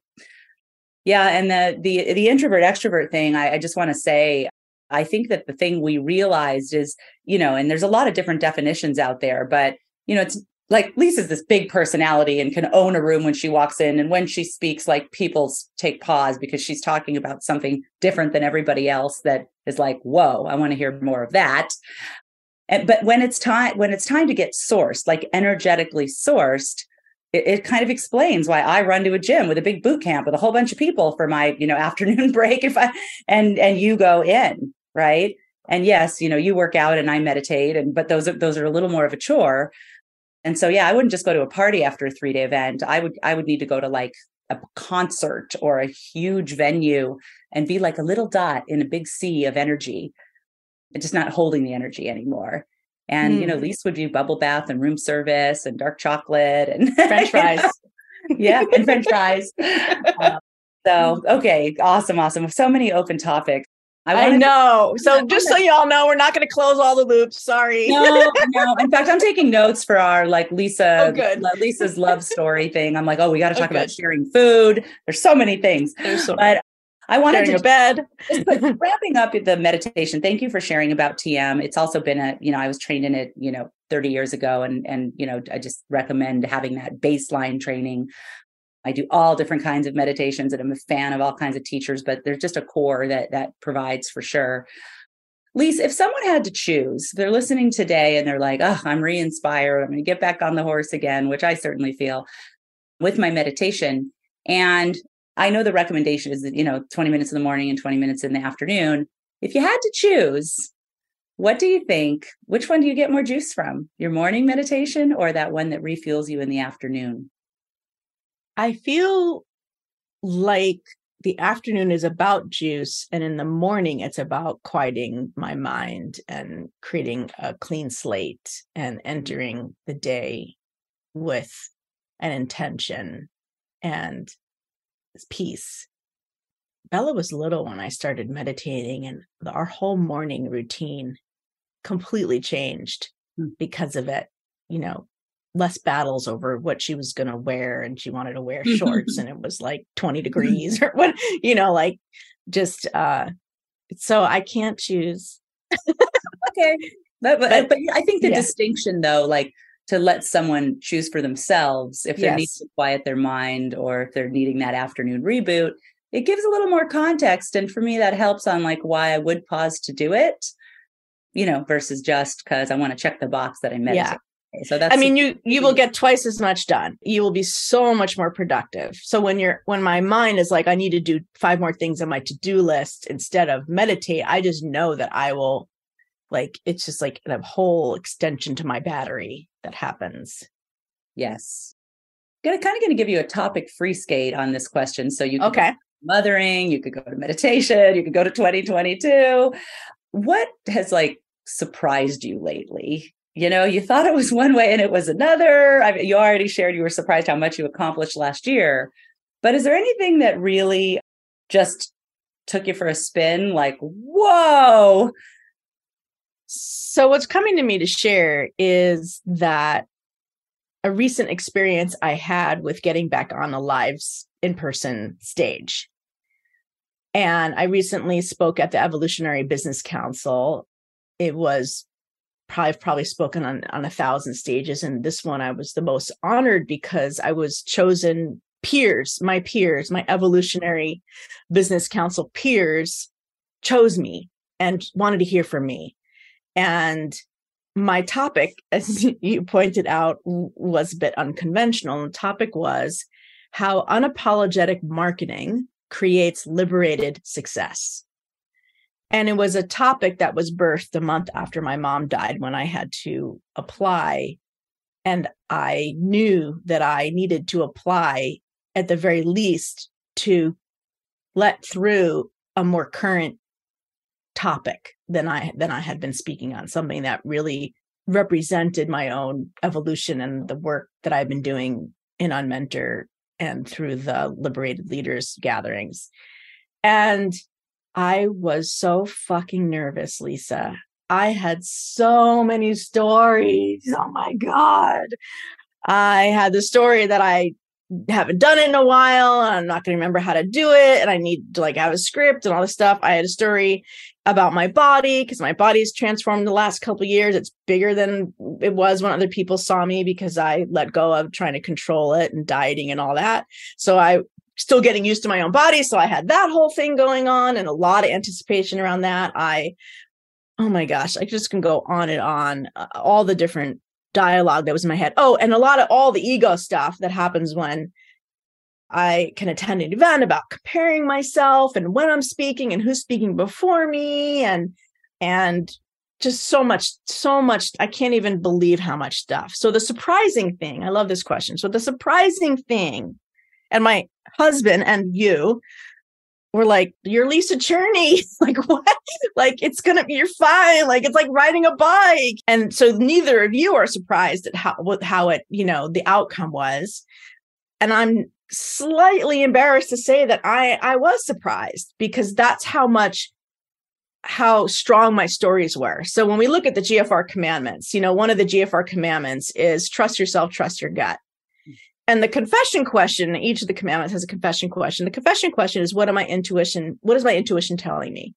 Yeah and the the the introvert extrovert thing i, I just want to say i think that the thing we realized is you know and there's a lot of different definitions out there but you know it's like Lisa's this big personality and can own a room when she walks in. And when she speaks, like people take pause because she's talking about something different than everybody else that is like, whoa, I want to hear more of that. And, but when it's time, when it's time to get sourced, like energetically sourced, it, it kind of explains why I run to a gym with a big boot camp with a whole bunch of people for my, you know, afternoon break. If I, and, and you go in, right. And yes, you know, you work out and I meditate and, but those are, those are a little more of a chore and so yeah, I wouldn't just go to a party after a 3-day event. I would I would need to go to like a concert or a huge venue and be like a little dot in a big sea of energy and just not holding the energy anymore. And mm. you know, hmm. Lisa would do bubble bath and room service and dark chocolate and French fries. yeah, and French fries. Um, so okay, awesome, awesome. So many open topics. I, I know. To- so just so y'all know, we're not going to close all the loops. Sorry. No, no. In fact, I'm taking notes for our like Lisa, oh, good. Lisa's love story thing. I'm like, oh, we got to oh, talk oh, about sharing food. There's so many things. There's so but I wanted sharing to bed. wrapping up the meditation. Thank you for sharing about TM. It's also been a, you know, I was trained in it, you know, 30 years ago, and and you know, I just recommend having that baseline training I do all different kinds of meditations and I'm a fan of all kinds of teachers, but there's just a core that that provides for sure. Lisa, if someone had to choose, they're listening today and they're like, oh, I'm re inspired. I'm going to get back on the horse again, which I certainly feel with my meditation. And I know the recommendation is that, you know, 20 minutes in the morning and 20 minutes in the afternoon. If you had to choose, what do you think? Which one do you get more juice from? Your morning meditation or that one that refuels you in the afternoon? I feel like the afternoon is about juice and in the morning it's about quieting my mind and creating a clean slate and entering the day with an intention and peace bella was little when i started meditating and our whole morning routine completely changed hmm. because of it you know less battles over what she was going to wear and she wanted to wear shorts and it was like 20 degrees or what you know like just uh so i can't choose okay but, but, but, but i think the yeah. distinction though like to let someone choose for themselves if they yes. need to quiet their mind or if they're needing that afternoon reboot it gives a little more context and for me that helps on like why i would pause to do it you know versus just because i want to check the box that i meditate yeah. So that's I mean you you will get twice as much done. You will be so much more productive. So when you're when my mind is like I need to do five more things on my to-do list instead of meditate, I just know that I will like it's just like a whole extension to my battery that happens. Yes. Gonna kind of gonna give you a topic free skate on this question. So you okay. mothering, you could go to meditation, you could go to 2022. What has like surprised you lately you know, you thought it was one way and it was another. I mean, you already shared you were surprised how much you accomplished last year. But is there anything that really just took you for a spin? Like, whoa. So, what's coming to me to share is that a recent experience I had with getting back on a live in person stage. And I recently spoke at the Evolutionary Business Council. It was I've probably spoken on on a thousand stages, and this one I was the most honored because I was chosen peers, my peers, my evolutionary business council peers chose me and wanted to hear from me. And my topic, as you pointed out, was a bit unconventional. The topic was how unapologetic marketing creates liberated success. And it was a topic that was birthed a month after my mom died when I had to apply. And I knew that I needed to apply at the very least to let through a more current topic than I than I had been speaking on, something that really represented my own evolution and the work that I've been doing in Unmentor and through the liberated leaders gatherings. And I was so fucking nervous, Lisa. I had so many stories. Oh my God. I had the story that I haven't done it in a while and I'm not going to remember how to do it and I need to like have a script and all this stuff. I had a story about my body because my body's transformed the last couple years. It's bigger than it was when other people saw me because I let go of trying to control it and dieting and all that. So I still getting used to my own body. So I had that whole thing going on and a lot of anticipation around that. I oh my gosh, I just can go on and on. Uh, all the different dialogue that was in my head. Oh, and a lot of all the ego stuff that happens when I can attend an event about comparing myself and when I'm speaking and who's speaking before me and and just so much so much I can't even believe how much stuff. So the surprising thing, I love this question. So the surprising thing and my husband and you were like, "You're Lisa Cherney." like what? Like it's gonna be you're fine. Like it's like riding a bike. And so neither of you are surprised at how how it you know the outcome was. And I'm slightly embarrassed to say that I I was surprised because that's how much how strong my stories were. So when we look at the GFR commandments, you know, one of the GFR commandments is trust yourself, trust your gut. And the confession question, each of the commandments has a confession question. The confession question is what am my intuition? What is my intuition telling me?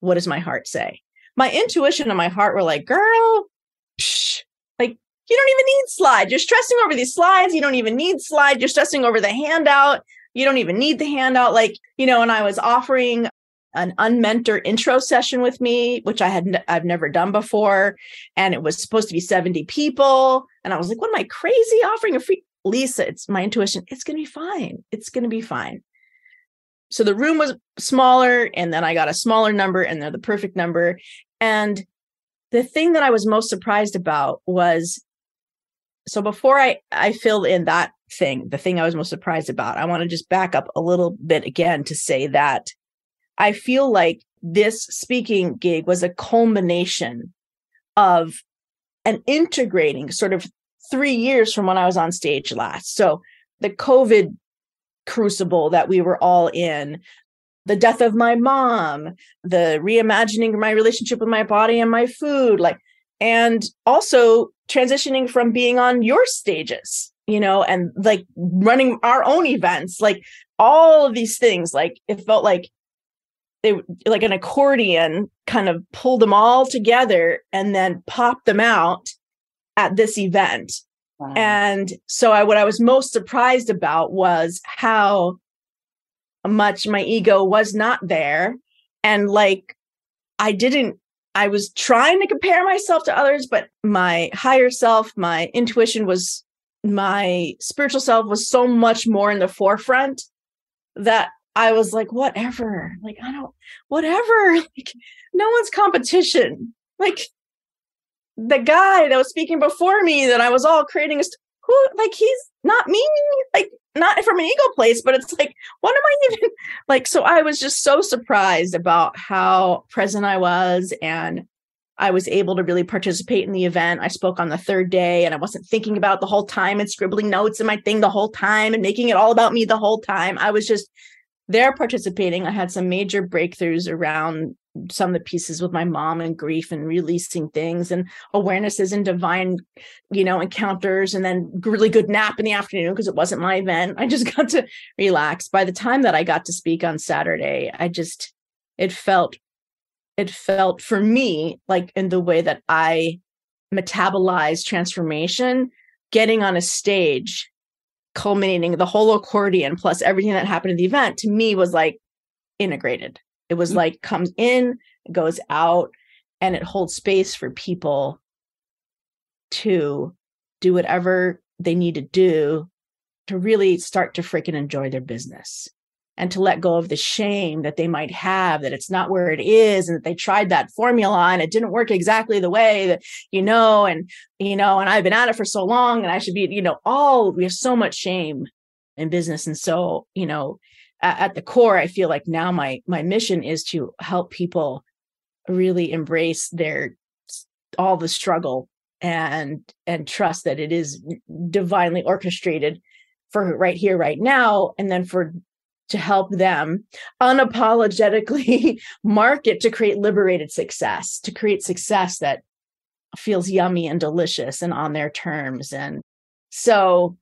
What does my heart say? My intuition and my heart were like, girl, psh, like you don't even need slides. You're stressing over these slides. You don't even need slides. You're stressing over the handout. You don't even need the handout. Like, you know, and I was offering an unmentor intro session with me, which I had n- I've never done before, and it was supposed to be 70 people, and I was like, "What am I crazy offering a free Lisa, it's my intuition. It's going to be fine. It's going to be fine. So the room was smaller, and then I got a smaller number, and they're the perfect number. And the thing that I was most surprised about was so before I I filled in that thing, the thing I was most surprised about, I want to just back up a little bit again to say that I feel like this speaking gig was a culmination of an integrating sort of three years from when I was on stage last. So the COVID crucible that we were all in, the death of my mom, the reimagining my relationship with my body and my food, like, and also transitioning from being on your stages, you know, and like running our own events, like all of these things, like it felt like they like an accordion kind of pulled them all together and then popped them out at this event. Wow. And so I what I was most surprised about was how much my ego was not there and like I didn't I was trying to compare myself to others but my higher self my intuition was my spiritual self was so much more in the forefront that I was like whatever like I don't whatever like no one's competition like the guy that was speaking before me that I was all creating a st- who like he's not me like not from an ego place but it's like what am I even like so I was just so surprised about how present I was and I was able to really participate in the event. I spoke on the third day and I wasn't thinking about the whole time and scribbling notes in my thing the whole time and making it all about me the whole time. I was just there participating. I had some major breakthroughs around some of the pieces with my mom and grief and releasing things and awarenesses and divine you know encounters and then really good nap in the afternoon because it wasn't my event i just got to relax by the time that i got to speak on saturday i just it felt it felt for me like in the way that i metabolize transformation getting on a stage culminating the whole accordion plus everything that happened at the event to me was like integrated. It was Mhm. like comes in, goes out, and it holds space for people to do whatever they need to do to really start to freaking enjoy their business and to let go of the shame that they might have that it's not where it is and that they tried that formula and it didn't work exactly the way that you know and you know and I've been at it for so long and I should be you know all we have so much shame in business. And so you know at, at the core I feel like now my my mission is to help people really embrace their all the struggle and and trust that it is divinely orchestrated for right here right now and then for to help them unapologetically market to create liberated success to create success that feels yummy and delicious and on their terms. And so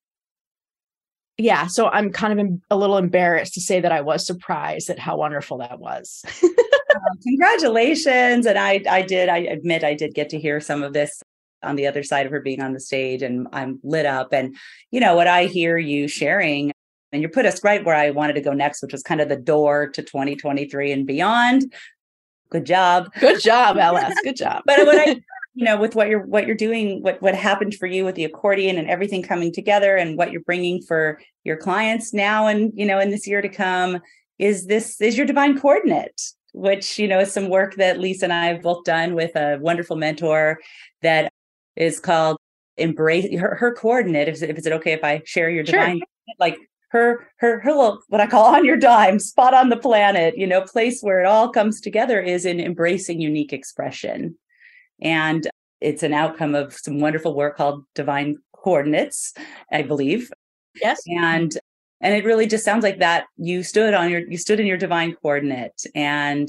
yeah so i'm kind of a little embarrassed to say that i was surprised at how wonderful that was. Congratulations. And i i did i admit i did get to hear some of this on the other side of her being on the stage and i'm lit up. And you know what i hear you sharing and you put us right where i wanted to go next which was kind of the door to 2023 and beyond. Good job. Good job ls good job. But what i you know with what you're what you're doing what what happened for you with the accordion and everything coming together and what you're bringing for your clients now and you know in this year to come is this is your divine coordinate which you know is some work that lisa and i have both done with a wonderful mentor that is called embrace her, her coordinate if, if is it okay if i share your Sure. divine like her her her little what i call on your dime spot on the planet you know place where it all comes together is in embracing unique expression. And it's an outcome of some wonderful work called divine coordinates i believe. Yes. And and it really just sounds like that you stood on your you stood in your divine coordinate and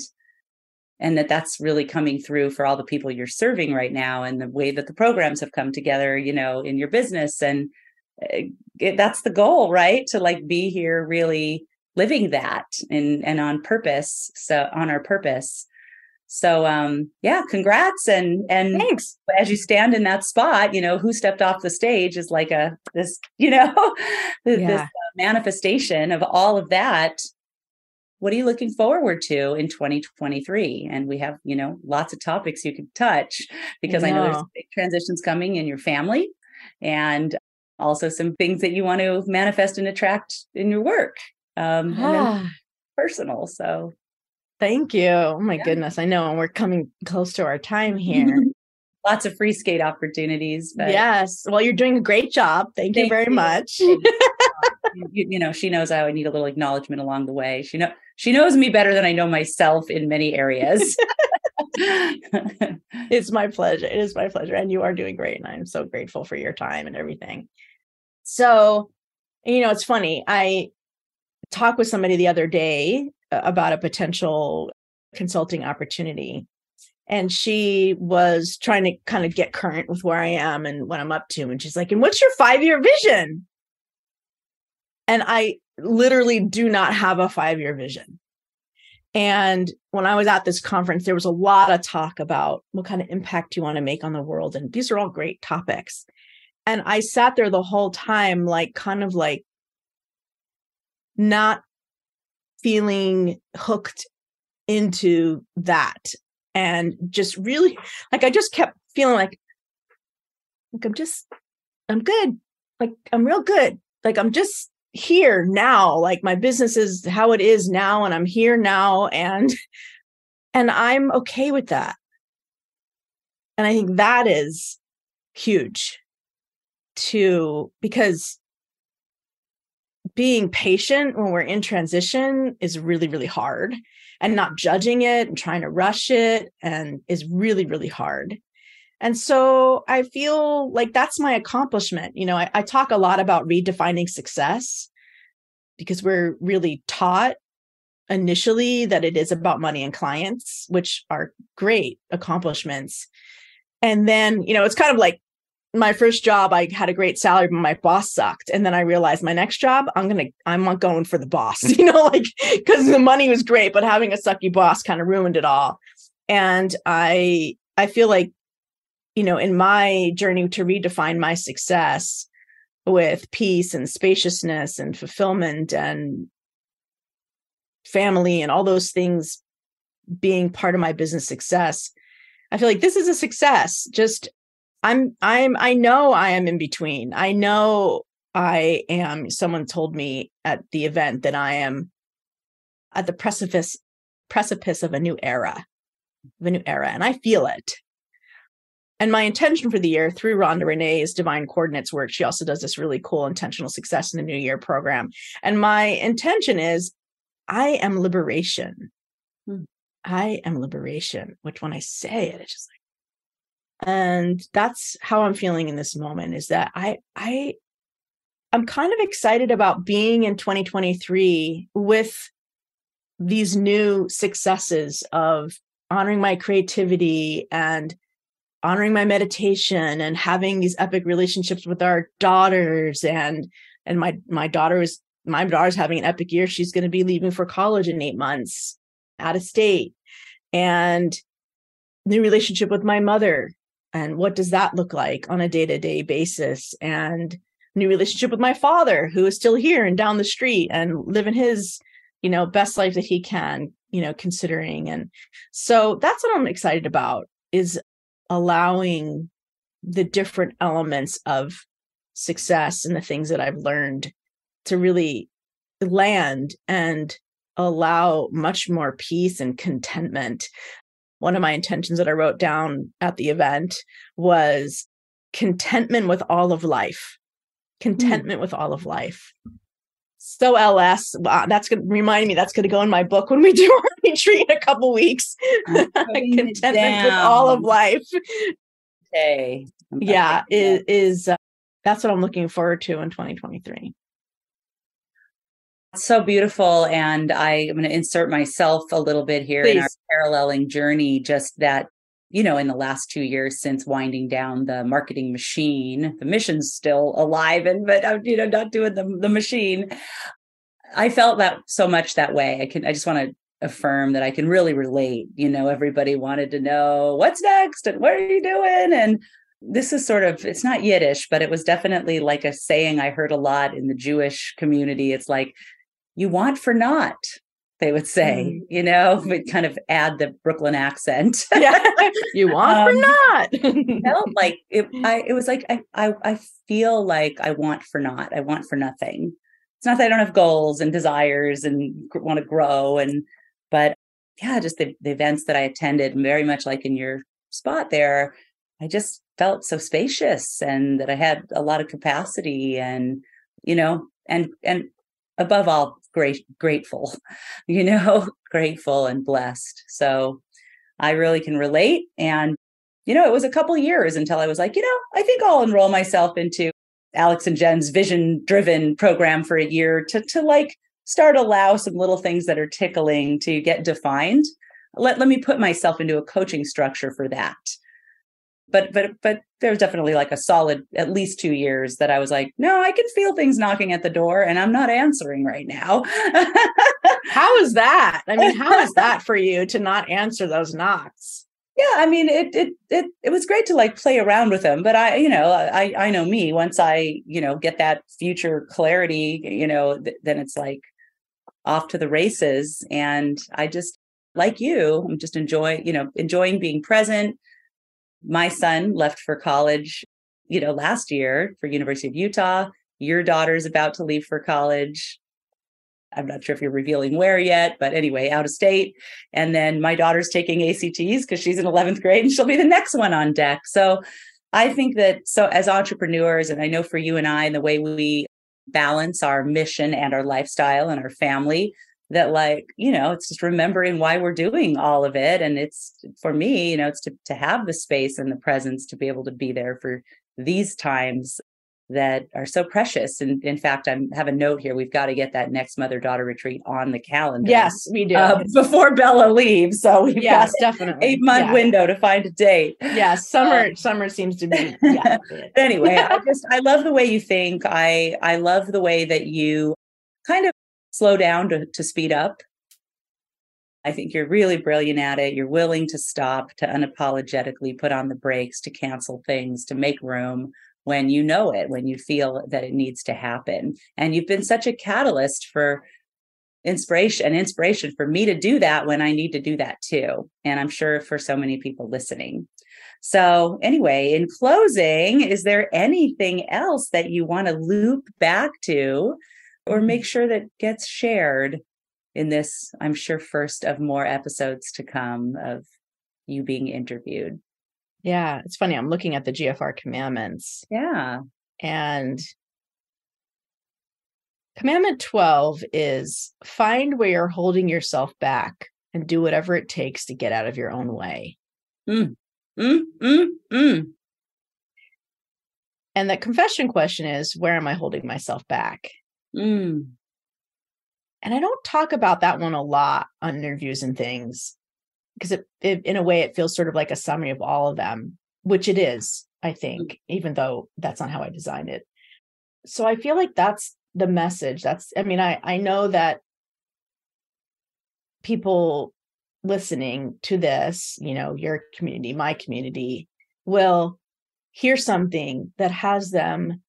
and that that's really coming through for all the people you're serving right now and the way that the programs have come together you know in your business and that's the goal right? To like be here really living that and and on purpose so on our purpose. So um yeah congrats and and thanks. as you stand in that spot you know who stepped off the stage is like a this you know this Yeah. manifestation of all of that. What are you looking forward to in 2023 and we have you know lots of topics you could touch because i know there's big transitions coming in your family and also some things that you want to manifest and attract in your work um and Ah, personal so. Thank you. Oh my Yeah. goodness i know and we're coming close to our time here. Lots of free skate opportunities but yes well you're doing a great job. Thank you very you. much. You, you know she knows i need a little acknowledgement along the way. She know she knows me better than i know myself in many areas. It's my pleasure. It is my pleasure and you are doing great and i'm so grateful for your time and everything so you know it's funny i talked with somebody the other day uh, about a potential consulting opportunity and she was trying to kind of get current with where i am and what i'm up to and she's like and what's your five year vision and i literally do not have a five year vision and when I was at this conference, there was a lot of talk about what kind of impact you want to make on the world. And these are all great topics. And I sat there the whole time, like, kind of like not feeling hooked into that. And just really, like, I just kept feeling like, like, I'm just, I'm good. Like, I'm real good. Like, I'm just here now like my business is how it is now and i'm here now and and i'm okay with that and i think that is huge to because being patient when we're in transition is really really hard and not judging it and trying to rush it and is really really hard and so I feel like that's my accomplishment. You know, I, I, talk a lot about redefining success because we're really taught initially that it is about money and clients, which are great accomplishments. And then, you know, it's kind of like my first job, I had a great salary, but my boss sucked. And then I realized my next job, I'm going to, I'm not going for the boss, you know, like, because the money was great, but having a sucky boss kind of ruined it all. And I, I feel like you know, in my journey to redefine my success, with peace and spaciousness and fulfillment and family and all those things being part of my business success i feel like this is a success just i'm i'm i know i am in between i know i am someone told me at the event that i am at the precipice precipice of a new era of a new era and i feel it and my intention for the year through Rhonda Renee's Divine Coordinates work, she also does this really cool intentional success in the New Year program. And my intention is I am liberation. Hmm. I am liberation, which when I say it, it's just like, and that's how I'm feeling in this moment is that I, I, I'm kind of excited about being in 2023 with these new successes of honoring my creativity and honoring my meditation and having these epic relationships with our daughters. And and my my daughter is my daughter's having an epic year. She's going to be leaving for college in 8 months out of state. And new relationship with my mother and what does that look like on a day-to-day basis and new relationship with my father who is still here and down the street and living his you know best life that he can you know considering and so that's what i'm excited about is allowing the different elements of success and the things that I've learned to really land and allow much more peace and contentment. One of my intentions that I wrote down at the event was contentment with all of life. Contentment mm. with all of life. So LS, wow, that's going to remind me that's going to go in my book when we do our retreat in a couple weeks. Contentment with all of life. Okay. Yeah, is, is uh, that's what I'm looking forward to in 2023. So beautiful. And I am going to insert myself a little bit here Please. in our paralleling journey, just that you know, in the last two years since winding down the marketing machine, the mission's still alive and but I'm, you know, not doing the, the machine. I felt that so much that way. I can I just want to affirm that I can really relate. You know, everybody wanted to know what's next and what are you doing? And this is sort of it's not Yiddish, but it was definitely like a saying I heard a lot in the Jewish community. It's like, you want for naught they would say, mm. you know, but kind of add the Brooklyn accent. yeah, you want um, or not? felt like it. I it was like I, I I feel like I want for not. I want for nothing. It's not that I don't have goals and desires and want to grow and, but yeah, just the, the events that I attended, very much like in your spot there, I just felt so spacious and that I had a lot of capacity and you know and and above all great grateful you know grateful and blessed. So i really can relate. And you know it was a couple years until i was like you know i think i'll enroll myself into alex and jen's vision driven program for a year to to like start allow some little things that are tickling to get defined. Let, let me put myself into a coaching structure for that but but but there was definitely like a solid at least two years that I was like, no, I can feel things knocking at the door and I'm not answering right now. how is that? I mean, how is that for you to not answer those knocks? Yeah, I mean, it it it it was great to like play around with them, but I, you know, I I know me. Once I, you know, get that future clarity, you know, th- then it's like off to the races. And I just like you, I'm just enjoying, you know, enjoying being present, my son left for college, you know, last year for University of Utah. Your daughter's about to leave for college. I'm not sure if you're revealing where yet, but anyway, out of state. And then my daughter's taking ACTs because she's in 11th grade and she'll be the next one on deck. So I think that so as entrepreneurs, and I know for you and I, and the way we balance our mission and our lifestyle and our family, that like you know it's just remembering why we're doing all of it and it's for me you know it's to, to have the space and the presence to be able to be there for these times that are so precious and in fact i have a note here we've got to get that next mother daughter retreat on the calendar yes we do. uh, before bella leaves so we've yes definitely. eight month yeah. window to find a date. Yeah summer um, summer seems to be yeah. Anyway i just i love the way you think i i love the way that you kind of slow down to, to speed up. I think you're really brilliant at it. You're willing to stop, to unapologetically put on the brakes, to cancel things, to make room when you know it, when you feel that it needs to happen. And you've been such a catalyst for inspiration and inspiration for me to do that when I need to do that too. And I'm sure for so many people listening. So, anyway, in closing, is there anything else that you want to loop back to or make sure that gets shared in this, I'm sure, first of more episodes to come of you being interviewed? Yeah, it's funny. I'm looking at the GFR commandments. Yeah. And commandment 12 is find where you're holding yourself back and do whatever it takes to get out of your own way. Mm. Mm, mm, mm. And the confession question is where am I holding myself back? Mm. And I don't talk about that one a lot on interviews and things because it, it, in a way it feels sort of like a summary of all of them, which it is, I think, even though that's not how I designed it. So I feel like that's the message. That's I mean, I I know that people listening to this, you know, your community, my community, will hear something that has them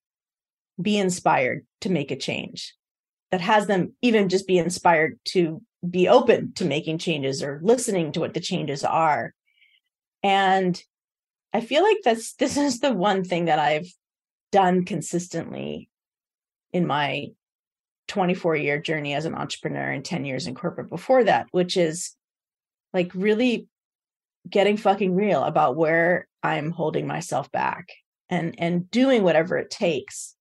be inspired to make a change, that has them even just be inspired to be open to making changes or listening to what the changes are. And I feel like that's this is the one thing that I've done consistently in my 24 year journey as an entrepreneur and 10 years in corporate before that, which is like really getting fucking real about where I'm holding myself back and and doing whatever it takes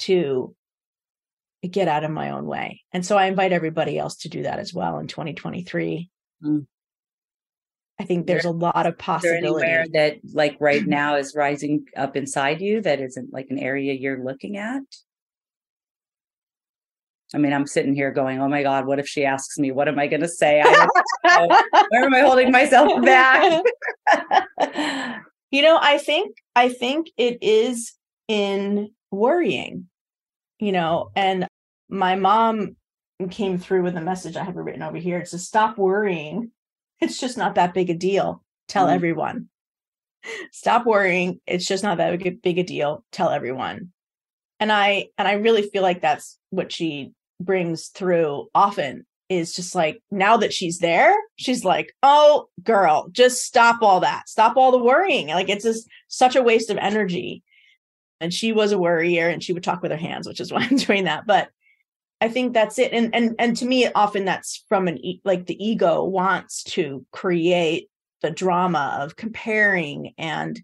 to get out of my own way. And so I invite everybody else to do that as well in 2023. Mm. I think there's there, a lot of possibility. anywhere that like right now is rising up inside you that isn't like an area you're looking at? I mean, I'm sitting here going, "Oh my God, what if she asks me? What am I going to say? Where am I holding myself back?" you know, I think I think it is in worrying. You know, and my mom came through with a message I have written over here. It says, "Stop worrying. It's just not that big a deal. Tell mm everyone. Stop worrying. It's just not that big a deal. Tell everyone." And I and I really feel like that's what she brings through often is just like now that she's there, she's like, "Oh, girl, just stop all that. Stop all the worrying. Like it's just such a waste of energy." And she was a worrier and she would talk with her hands, which is why I'm doing that. But I think that's it. And and and to me often that's from an e- like the ego wants to create the drama of comparing and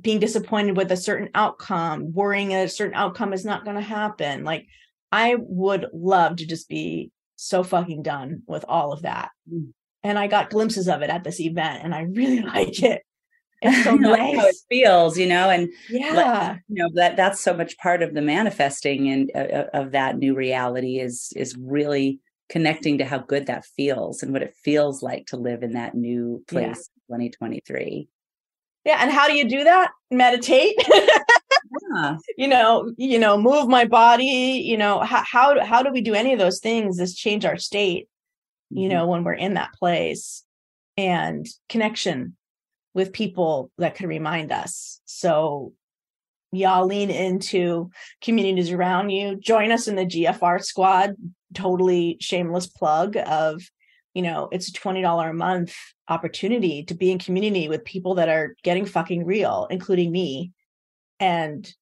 being disappointed with a certain outcome, worrying that a certain outcome is not going to happen. Like I would love to just be so fucking done with all of that. Mm. And I got glimpses of it at this event and I really like it. It's so nice. how it feels, you know, and yeah, you know that that's so much part of the manifesting and uh, uh, of that new reality is is really connecting to how good that feels and what it feels like to live in that new place yeah. 2023 yeah and how do you do that meditate yeah. you know you know move my body you know how, how how do we do any of those things is change our state you mm-hmm. know when we're in that place and connection with people that can remind us so y'all lean into communities around you join us in the gfr squad totally shameless plug of you know it's a $20 a month opportunity to be in community with people that are getting fucking real including me and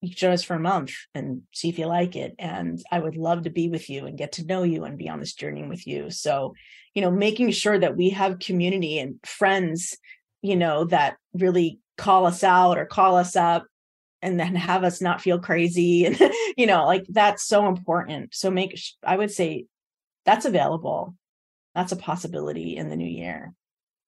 you can join us for a month and see if you like it. And I would love to be with you and get to know you and be on this journey with you. So, you know, making sure that we have community and friends, you know, that really call us out or call us up and then have us not feel crazy. And, you know, like that's so important. So make, I would say that's available. That's a possibility in the new year.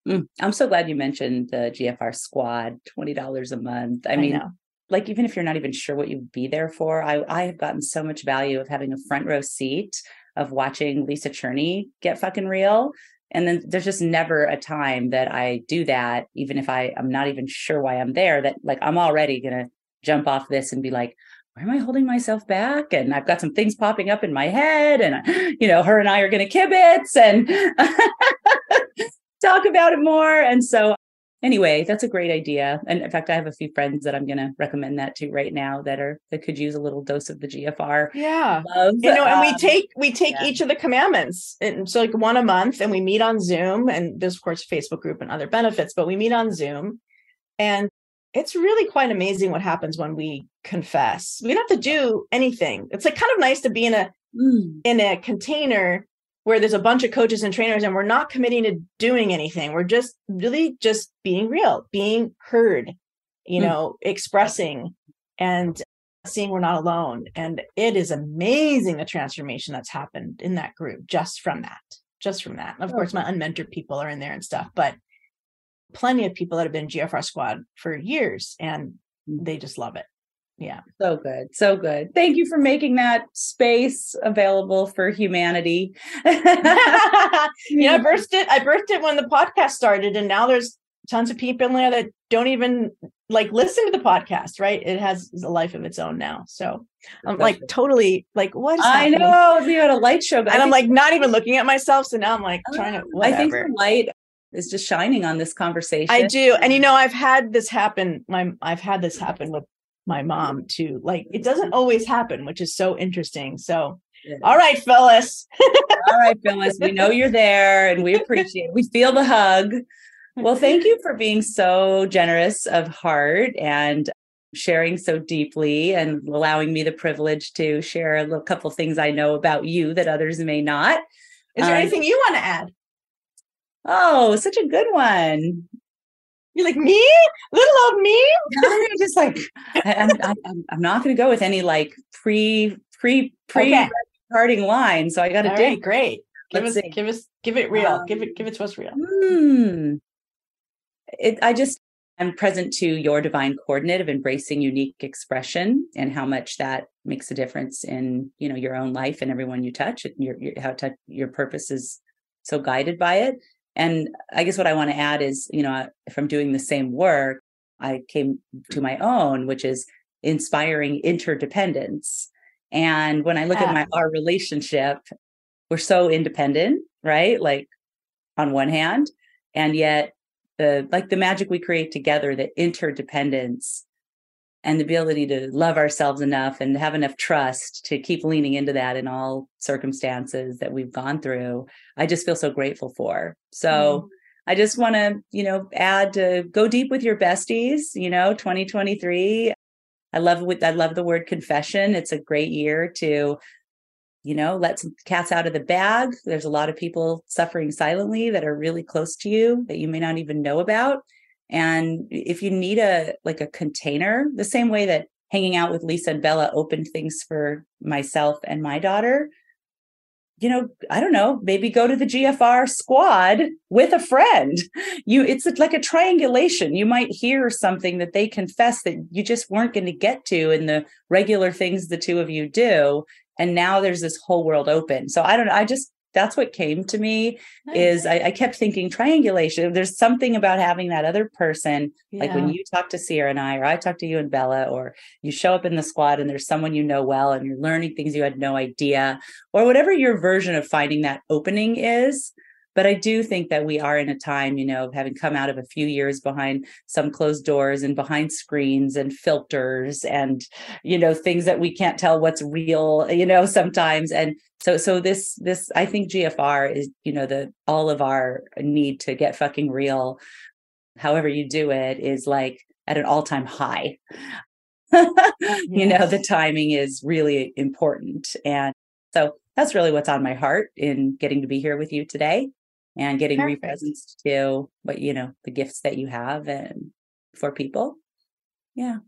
Mm, I'm so glad you mentioned the GFR squad, $20 a month. I mean, I like even if you're not even sure what you'd be there for, I I have gotten so much value of having a front row seat of watching Lisa Cherney get fucking real. And then there's just never a time that I do that, even if I I'm not even sure why I'm there, that like I'm already gonna jump off this and be like, why am I holding myself back? And I've got some things popping up in my head, and you know, her and I are gonna kibitz and talk about it more. And so anyway, that's a great idea. And in fact, I have a few friends that I'm going to recommend that to right now that are that could use a little dose of the GFR. Yeah. Love. You know, and we Um, take we take yeah. each of the commandments, and so like one a month, and we meet on Zoom, and there's of course Facebook group and other benefits, but we meet on Zoom, and it's really quite amazing what happens when we confess. We don't have to do anything. It's like kind of nice to be in a mm, in a container where there's a bunch of coaches and trainers and we're not committing to doing anything we're just really just being real being heard you Mm. know expressing and seeing we're not alone and it is amazing the transformation that's happened in that group just from that just from that and of Oh. course my unmentored people are in there and stuff but plenty of people that have been gfr squad for years and Mm. they just love it yeah So good. So good. Thank you for making that space available for humanity. yeah, I birthed it. I birthed it when the podcast started, and now there's tons of people in there that don't even like listen to the podcast. Right? It has a life of its own now. So um, I'm like Perfect. totally like what is I happening? know you had a light show, and I'm like not even looking at myself. So now I'm like oh, trying to whatever. I think the light is just shining on this conversation. I do, and you know, I've had this happen. My I've had this happen with my mom too. Like it doesn't always happen, which is so interesting. So all right, Phyllis. All right, Phyllis, we know you're there and we appreciate it. We feel the hug. Well, thank you for being so generous of heart and sharing so deeply and allowing me the privilege to share a little couple things I know about you that others may not. Is there Um, anything you want to add? Oh, such a good one. You're like me, little old me. I'm just like I, I'm, I'm, I'm not going to go with any like pre pre pre Okay. parting line. So I got to dig. right, great. Give Let's us, see. give us, give it real. give it, Um, give it to us real. Hmm. It, I just am present to your divine coordinate of embracing unique expression and how much that makes a difference in you know your own life and everyone you touch and your, your how touch your purpose is so guided by it. And I guess what I want to add is you know from doing the same work, I came to my own, which is inspiring interdependence. And when I look Yeah. at my our relationship, we're so independent, right? Like on one hand, and yet the like the magic we create together, the interdependence and the ability to love ourselves enough and have enough trust to keep leaning into that in all circumstances that we've gone through. I just feel so grateful for. So mm-hmm. I just want to, you know, add to go deep with your besties, you know, 2023. I love with I love the word confession. It's a great year to you know, let some cats out of the bag. There's a lot of people suffering silently that are really close to you that you may not even know about. And if you need a like a container, the same way that hanging out with Lisa and Bella opened things for myself and my daughter, you know, I don't know, maybe go to the GFR squad with a friend. You it's like a triangulation. You might hear something that they confess that you just weren't going to get to in the regular things the two of you do and now there's this whole world open so i don't know i just that's what came to me is I, I kept thinking triangulation there's something about having that other person like when you talk to sierra and i or i talk to you and bella or you show up in the squad and there's someone you know well and you're learning things you had no idea or whatever your version of finding that opening is but i do think that we are in a time you know of having come out of a few years behind some closed doors and behind screens and filters and you know things that we can't tell what's real you know sometimes. And so so this this i think gfr is you know the all of our need to get fucking real however you do it is like at an all-time high. You know the timing is really important. And so that's really what's on my heart in getting to be here with you today and getting Perfect. represents to what you know the gifts that you have and for people yeah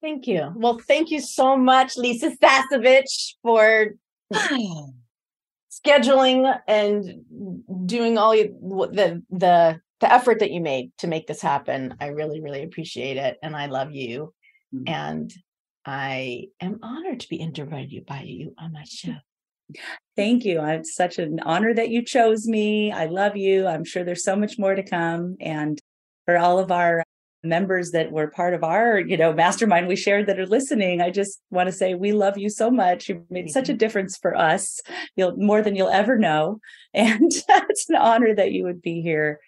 Thank you. Well, thank you so much, Lisa Sasevich, for scheduling and doing all you, the the the effort that you made to make this happen. I really, really appreciate it, and I love you. Mm. And I am honored to be interviewed by you on my show. Thank you. It's such an honor that you chose me. I love you. I'm sure there's so much more to come. And for all of our members that were part of our, you know, mastermind we shared that are listening, I just want to say we love you so much. You've made such a difference for us. You'll more than you'll ever know. And it's an honor that you would be here,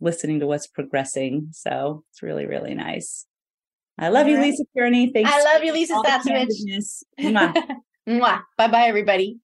listening to what's progressing. So it's really, really nice. I love All you, right. Lisa Kearney. Thanks. I love you, Lisa for Mwah. Bye bye, everybody.